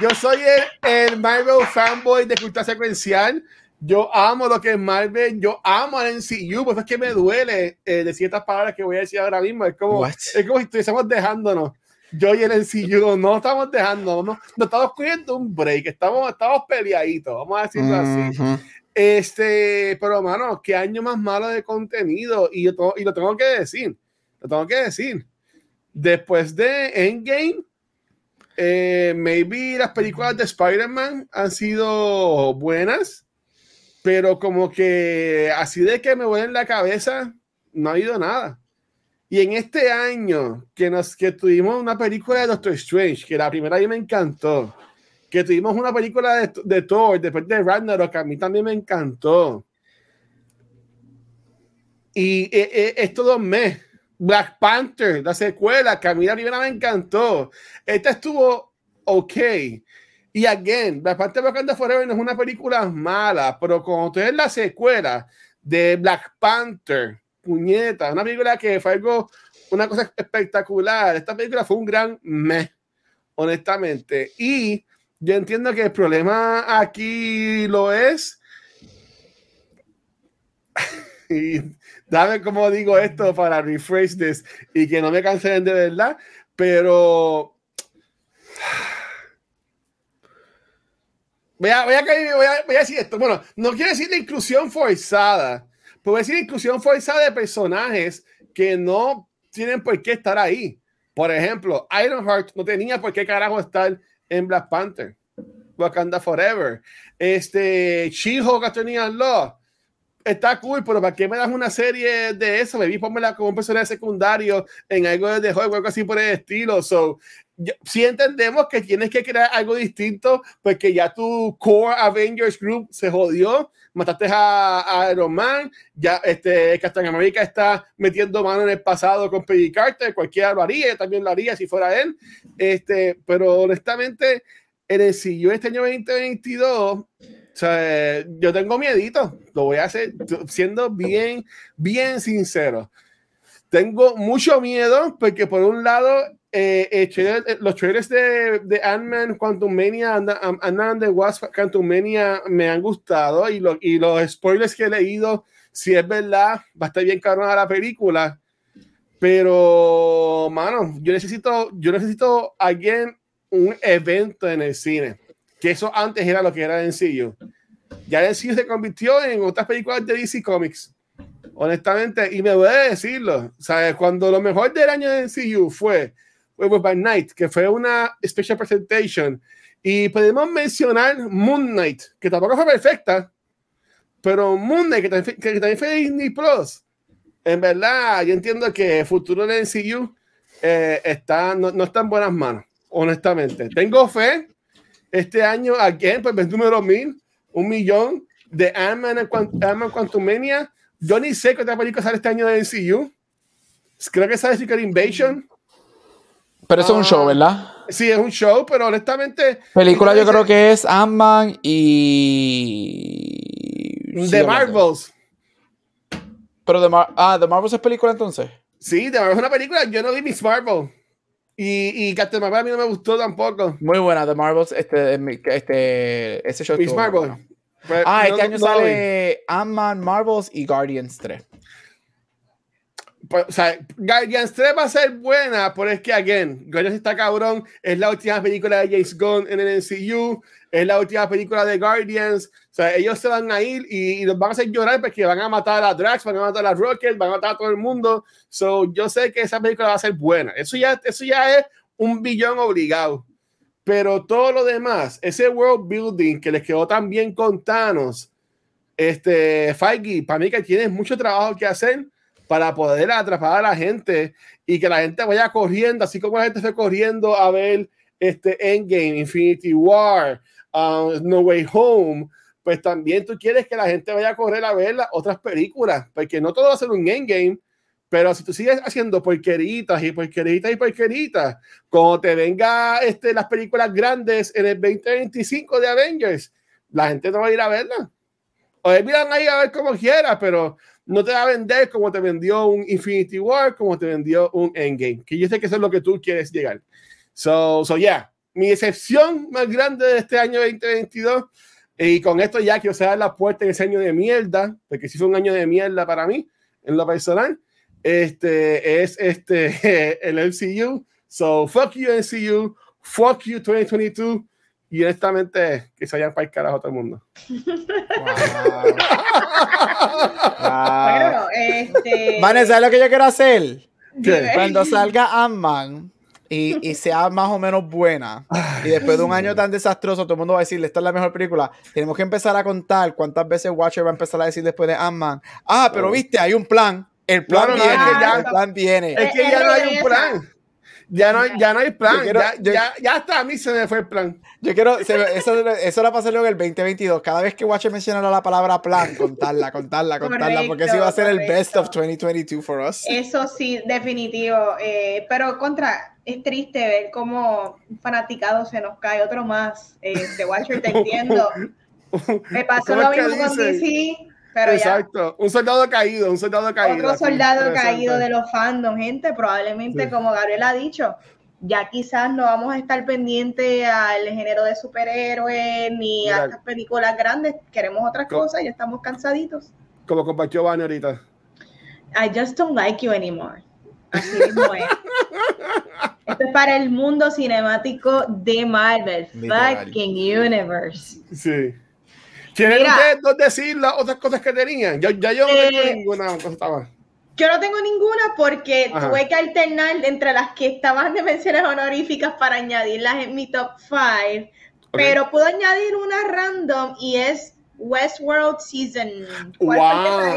yo soy el, el Marvel fanboy de cultura secuencial. Yo amo lo que es Marvel, yo amo al NCU, pues es que me duele eh, de ciertas palabras que voy a decir ahora mismo. Es como, es como si estuviésemos dejándonos. Yo y el NCU no estamos dejando, no, no estamos cogiendo un break, estamos, estamos peleaditos, vamos a decirlo así. Este, pero mano, qué año más malo de contenido, y, yo y lo tengo que decir, lo tengo que decir. Después de Endgame, eh, maybe las películas de Spider-Man han sido buenas pero como que así de que me voy en la cabeza, no ha habido nada. Y en este año que, nos, que tuvimos una película de Doctor Strange, que la primera a mí me encantó, que tuvimos una película de, de Thor, después de Ragnarok, que a mí también me encantó. Y eh, eh, estos dos meses, Black Panther, la secuela, que a mí la primera me encantó. Esta estuvo ok. Y again, Black Panther Wakanda Forever no es una película mala, pero cuando tú la secuela de Black Panther, puñeta, una película que fue algo, una cosa espectacular. Esta película fue un gran me, honestamente. Y yo entiendo que el problema aquí lo es. y dame como digo esto para rephrase this y que no me cancelen de verdad, pero Voy a, voy, a, decir esto. Bueno, no quiero decir la inclusión forzada, pero voy a decir inclusión forzada de personajes que no tienen por qué estar ahí. Por ejemplo, Ironheart no tenía por qué carajo estar en Black Panther. Wakanda Forever. Este, She-Hulk Law. Está cool, pero ¿para qué me das una serie de eso? Me vi ponmela como un personaje secundario en algo de juego, algo así por el estilo. So, si entendemos que tienes que crear algo distinto, porque ya tu core Avengers Group se jodió, mataste a, Iron Man, ya este Captain está metiendo mano en el pasado con Peggy Carter, cualquiera lo haría, también lo haría si fuera él, este, pero honestamente, en el este año 2022, o sea, yo tengo miedito, lo voy a hacer siendo bien, bien sincero. Tengo mucho miedo porque por un lado eh, eh, los trailers de, de Ant-Man, Quantum Mania, Ant-Man de Wasp, Quantum Mania me han gustado y, lo, y los spoilers que he leído, si es verdad, va a estar bien caro a la película. Pero, mano, yo necesito, yo necesito alguien, un evento en el cine. Que eso antes era lo que era sencillo. Ya el se convirtió en otras películas de DC Comics honestamente, y me voy a decirlo, ¿sabes? Cuando lo mejor del año de MCU fue by Night, que fue una special presentation. Y podemos mencionar Moon Knight, que tampoco fue perfecta, pero Moon Knight, que, también, fue Disney Plus. En verdad, yo entiendo que el futuro de MCU eh, está, no, no, está en buenas manos, honestamente. Tengo fe este año, again, pues el número mil, un millón de Ant-Man Quantumania. Yo ni sé qué otra película sale este año de MCU. Creo que sale Secret Invasion. Pero eso es un show, ah, ¿verdad? Sí, es un show, pero honestamente. Película yo creo que es Ant-Man y. The Marvels. Pero de ah, The Marvels es película entonces. Sí, The Marvels es una película. Yo no vi Miss Marvel. Y, y Captain Marvel a mí no me gustó tampoco. Muy buena, The Marvels, este, este, ese show. Miss Marvel. Pues, ah, este año sale Ant-Man, Marvels y Guardians 3. Pues, o sea, Guardians 3 va a ser buena, pero es que, again, Guardians está cabrón, es la última película de James Gunn en el MCU, es la última película de Guardians, o sea, ellos se van a ir y, los van a hacer llorar porque van a matar a Drax, van a matar a Rocket, van a matar a todo el mundo, so, yo sé que esa película va a ser buena, eso ya, eso ya es un billón obligado, pero todo lo demás, ese world building que les quedó tan bien con Thanos, este, Feige, para mí que tienes mucho trabajo que hacer, para poder atrapar a la gente y que la gente vaya corriendo, así como la gente fue corriendo a ver este Endgame, Infinity War, um, No Way Home, pues también tú quieres que la gente vaya a correr a ver las otras películas, porque no todo va a ser un Endgame, pero si tú sigues haciendo porqueritas y porqueritas y porqueritas, cuando te venga este, las películas grandes en el 2025 de Avengers, la gente no va a ir a verla. O miran ahí a ver como quiera, pero no te va a vender como te vendió un Infinity War, como te vendió un Endgame. Que yo sé que eso es lo que tú quieres llegar. So, so yeah, mi excepción más grande de este año 2022. Y con esto ya quiero cerrar la puerta en ese año de mierda, porque sí fue un año de mierda para mí, en lo personal. Este es este el MCU. So, fuck you, MCU. Fuck you, 2022. Y honestamente, que se vayan para el carajo todo el mundo. Wow. wow. este... Vanessa, ¿sabes lo que yo quiero hacer? Cuando salga Ant-Man y, y, sea más o menos buena, y después de un año tan desastroso, todo el mundo va a decirle, esta es la mejor película, tenemos que empezar a contar cuántas veces Watcher va a empezar a decir después de Ant-Man, ah, pero viste, hay un plan, el plan viene, el plan viene. Es que ya no hay un plan. Ya no, ya no hay plan. ya, ya, hasta a mí se me fue el plan. Yo quiero, eso, eso era para hacerlo en el 2022. Cada vez que Watcher mencionara la palabra plan, contarla, contarla, contarla, porque eso iba a ser el best of 2022 for us. Eso sí, definitivo. Eh, pero contra, es triste ver cómo fanaticado se nos cae otro más. Eh, de Watcher, te entiendo. Me pasó lo mismo con DC Exacto, un soldado caído, un soldado caído. Otro soldado caído de los fandom, gente, probablemente como Gabriel ha dicho, ya quizás no vamos a estar pendientes al género de superhéroes ni a estas películas grandes, queremos otras cosas y estamos cansaditos. Como compartió Vane ahorita. I just don't like you anymore. Así mismo es. Esto es para el mundo cinemático de Marvel, fucking universe. Sí. ¿Quieren ustedes decir las otras cosas que tenían? Yo, ya yo no tengo eh, ninguna cosa Yo no tengo ninguna porque tuve que alternar entre las que estaban de menciones honoríficas para añadirlas en mi top 5. Pero puedo añadir una random y es Westworld Season wow.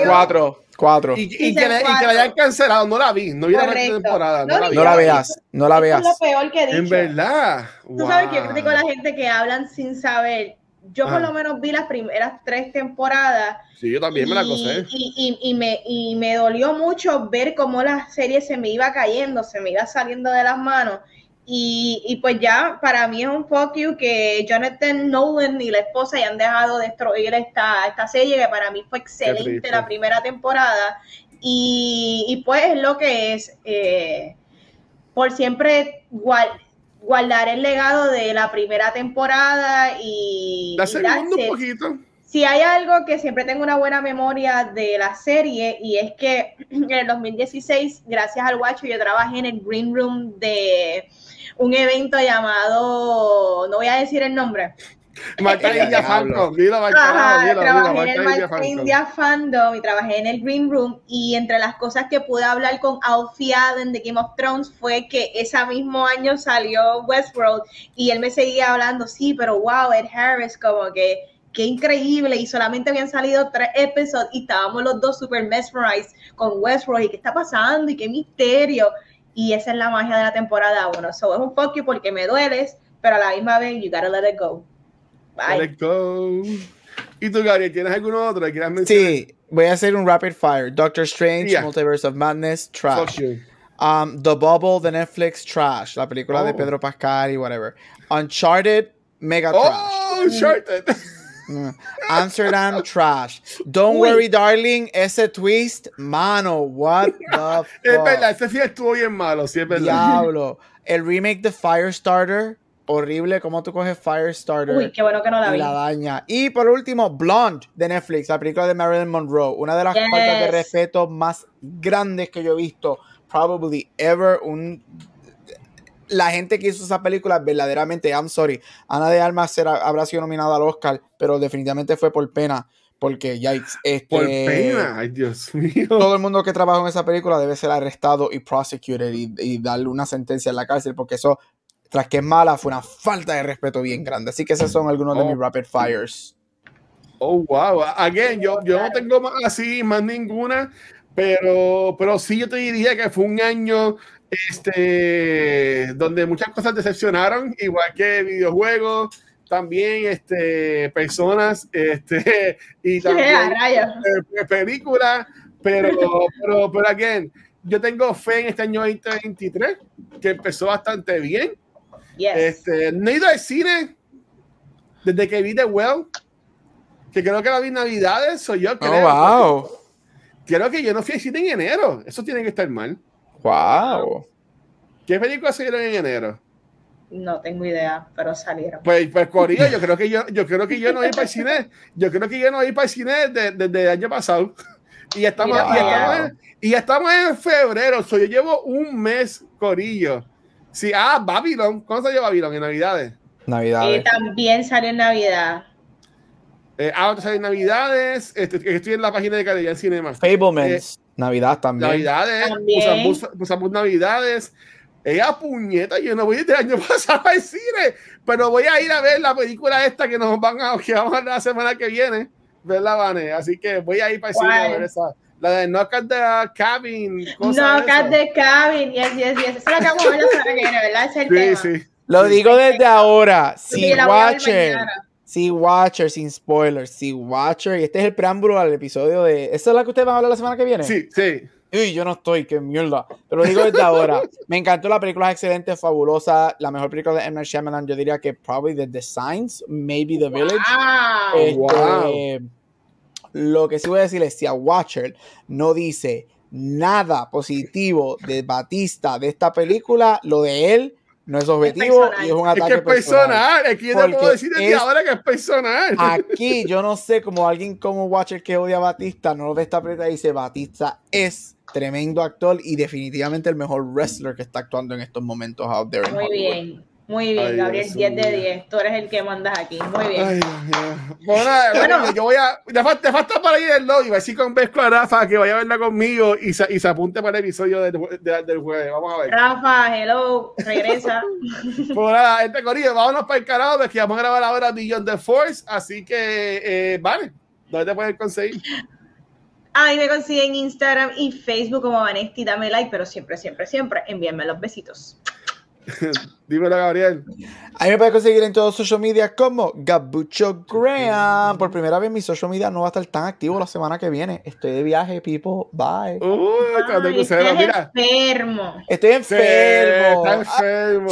4. Cuatro. Y, y, que, la hayan cancelado, no la vi, no vi la temporada. No, no, la, veas, no la veas. Es lo peor que he dicho. En verdad. Tú sabes que yo critico a la gente que hablan sin saber yo por lo menos vi las primeras tres temporadas. Sí, yo también me la gocé. Y, y, me, y me dolió mucho ver cómo la serie se me iba cayendo, se me iba saliendo de las manos. Y, pues ya para mí es un fuck you que Jonathan Nolan y la esposa hayan dejado destruir esta, esta serie que para mí fue excelente la primera temporada. Y, pues es lo que es. Eh, por siempre igual guardar el legado de la primera temporada y... La segunda un poquito. Si hay algo que siempre tengo una buena memoria de la serie y es que en el 2016, gracias al guacho, yo trabajé en el Green Room de un evento llamado, no voy a decir el nombre, Marca India Fandom, trabajé en el India Fandom y trabajé en el Green Room y entre las cosas que pude hablar con Alfie Allen de Game of Thrones fue que ese mismo año salió Westworld y él me seguía hablando, sí, pero wow, Ed Harris como que qué increíble y solamente habían salido tres episodios y estábamos los dos super mesmerized con Westworld y qué está pasando y qué misterio. Y esa es la magia de la temporada 1, so es un poco porque me dueles pero a la misma vez you gotta let it go Bye. go. ¿Y tú, Gary, tienes alguno otro que quieras mencionar? Sí, voy a hacer un rapid fire. Doctor Strange, Multiverse of Madness, trash. Um, The Bubble, The Netflix, trash. La película de oh. Pedro Pascal y whatever. Uncharted, mega oh, trash. Oh, Uncharted. Mm. Amsterdam trash. Don't worry, darling. Ese twist, mano, what the fuck. Es verdad, ese sí estuvo bien malo, sí es verdad. Diablo. El remake de Firestarter, horrible como tú coges Firestarter. Uy, qué bueno que no la vi. la daña. Y por último, Blonde de Netflix, la película de Marilyn Monroe. Una de las faltas de respeto más grandes que yo he visto, probably ever. Un, la gente que hizo esa película, verdaderamente, I'm sorry. Ana de Armas habrá sido nominada al Oscar, pero definitivamente fue por pena. Porque, yikes. Este, por pena, ay Dios mío. Todo el mundo que trabajó en esa película debe ser arrestado y prosecuted y, y darle una sentencia en la cárcel, porque eso tras que es mala, fue una falta de respeto bien grande. Así que esos son algunos de mis oh. rapid fires. Oh, wow. Again, yo, yo no tengo más así, más ninguna, pero, pero sí yo te diría que fue un año este, donde muchas cosas decepcionaron, igual que videojuegos, también este, personas este, y también eh, películas, pero, pero, pero, again, yo tengo fe en este año 2023, que empezó bastante bien. Este, no he ido al cine desde que vi The Well, que creo que la vi Navidades, soy yo. Creo, oh, wow. Creo que yo no fui a cine en enero. Eso tiene que estar mal. Wow. ¿Qué películas salieron en enero? No tengo idea, pero salieron. Pues, pues Corillo, yo creo que yo, yo creo que yo no voy para el cine. Yo creo que yo no voy para el cine desde, el año pasado. Y estamos, y estamos, en, y estamos en febrero. So, yo llevo un mes, Corillo. Sí, ah, Babylon. ¿Cuándo salió Babylon? En Navidades. Navidades. Y también salió en Navidad. Eh, ah, sale en Navidades. Este, estoy en la página de Cadena Cinema. Fablemans. Eh, Navidad también. Navidades. Usamos Navidades. Ella puñeta, yo no voy desde el año pasado al cine, pero voy a ir a ver la película esta que nos van a, que vamos a ver la semana que viene, ¿verdad, Vane? Así que voy a ir para el cine a ver esa. La de Knock at the Cabin. Knock at the Cabin, yes, yes, yes. Esa es la que vamos a ver la semana que viene, ¿verdad? Es el sí, tema. Sí. Lo digo desde ahora. Si Watcher, si Watcher, sin spoilers, si Watcher, y este es el preámbulo al episodio de. ¿Esa es la que ustedes van a hablar la semana que viene? Sí, sí. Uy, yo no estoy, qué mierda. Pero lo digo desde ahora. Me encantó la película, es excelente, fabulosa. La mejor película de M. Night Shyamalan, yo diría que probably The Designs, maybe The Village. Wow. Este, Lo que sí voy a decir es, si a Watcher no dice nada positivo de Batista de esta película, lo de él no es objetivo y es un ataque es que es personal. Es que yo te puedo decir desde ahora que es personal. Aquí yo no sé como alguien como Watcher que odia a Batista no lo ve esta película y dice Batista es tremendo actor y definitivamente el mejor wrestler que está actuando en estos momentos out there. Muy bien. Muy bien, Gabriel, 10 de 10. Tú eres el que mandas aquí. Muy bien. Ay, bueno, bueno, yo voy a. Te falta, para ir el lobby. Voy a decir con Vesco a Rafa que vaya a verla conmigo y se, y se apunte para el episodio del, del jueves. Vamos a ver. Rafa, hello, regresa. pues nada, este corillo, vámonos para el carajo, porque vamos a grabar ahora Beyond the Force. Así que, eh, vale, ¿dónde te puedes conseguir? A mí me consiguen Instagram y Facebook como Vanesti. Dame like, pero siempre, siempre, siempre envíenme los besitos. Dímelo, Gabriel. A mí me puedes conseguir en todos social media como Gabucho Graham. Por primera vez mi social media no va a estar tan activo la semana que viene. Estoy de viaje, people. Bye. Uy, estoy enfermo. Estoy enfermo. está enfermo.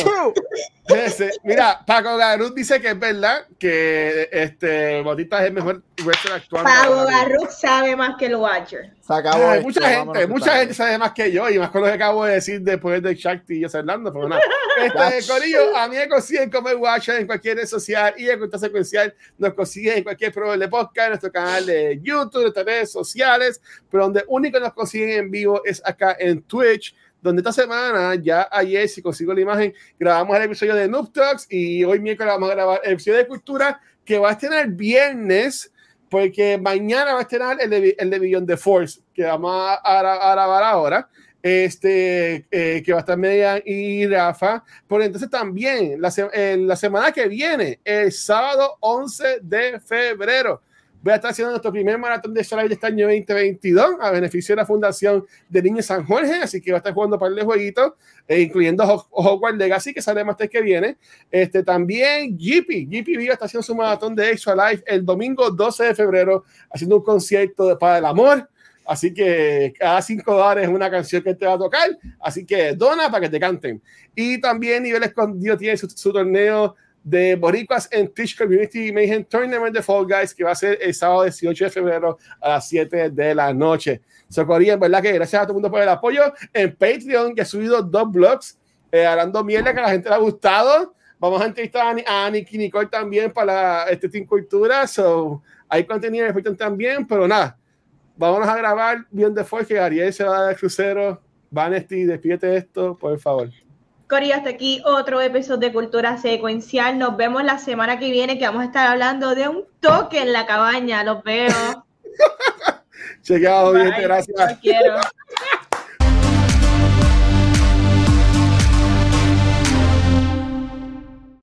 Mira, Paco Garut dice que es verdad que este Bautista es el mejor wrestler actual. Paco Garut sabe más que el Watcher. Se mucha gente, mucha gente sabe más que yo y más con lo que acabo de decir después de Shakti y yo Fernando, pero nada. Este, Corillo, a mí me consiguen como el Watcher en cualquier red social y en cuenta secuencial nos consiguen en cualquier programa de podcast, en nuestro canal de YouTube, nuestras redes sociales, pero donde único nos consiguen en vivo es acá en Twitch donde esta semana, ya ayer, si consigo la imagen, grabamos el episodio de Noob Talks y hoy miércoles vamos a grabar el episodio de Cultura que va a estrenar viernes, porque mañana va a estrenar el de, el de Beyond the Force, que vamos a, grabar ahora. Este, eh, que va a estar Media y Rafa. Por entonces también, la, semana que viene, el sábado 11 de febrero, voy a estar haciendo nuestro primer maratón de Live de este año 2022 a beneficio de la Fundación de Niños San Jorge, así que va a estar jugando para el jueguitos, eh, incluyendo Hogwarts Legacy, que sale más tarde que viene. Este, también GP, GP Viva está haciendo su maratón de Extra Live el domingo 12 de febrero, haciendo un concierto de, para el amor. Así que cada cinco dólares es una canción que te va a tocar. Así que dona para que te canten. Y también Nivel Escondido tiene su, su torneo de Boricuas en Twitch Community Mayhem Tournament de Fall Guys que va a ser el sábado 18 de febrero a las 7 de la noche. Socorría, en verdad que gracias a todo el mundo por el apoyo. En Patreon, que he subido dos blogs eh, hablando mierda que a la gente le ha gustado. Vamos a entrevistar a, a Nicky Nicole también para este Team Cultura. So, hay contenido en Patreon también, pero nada. Vámonos a grabar bien de Force que Ariel se va de crucero. Vanesti, despídete esto, por favor. Cori, hasta aquí otro episodio de Cultura Secuencial. Nos vemos la semana que viene que vamos a estar hablando de un toque en la cabaña. Los veo. Chequeado, bien, gracias. quiero.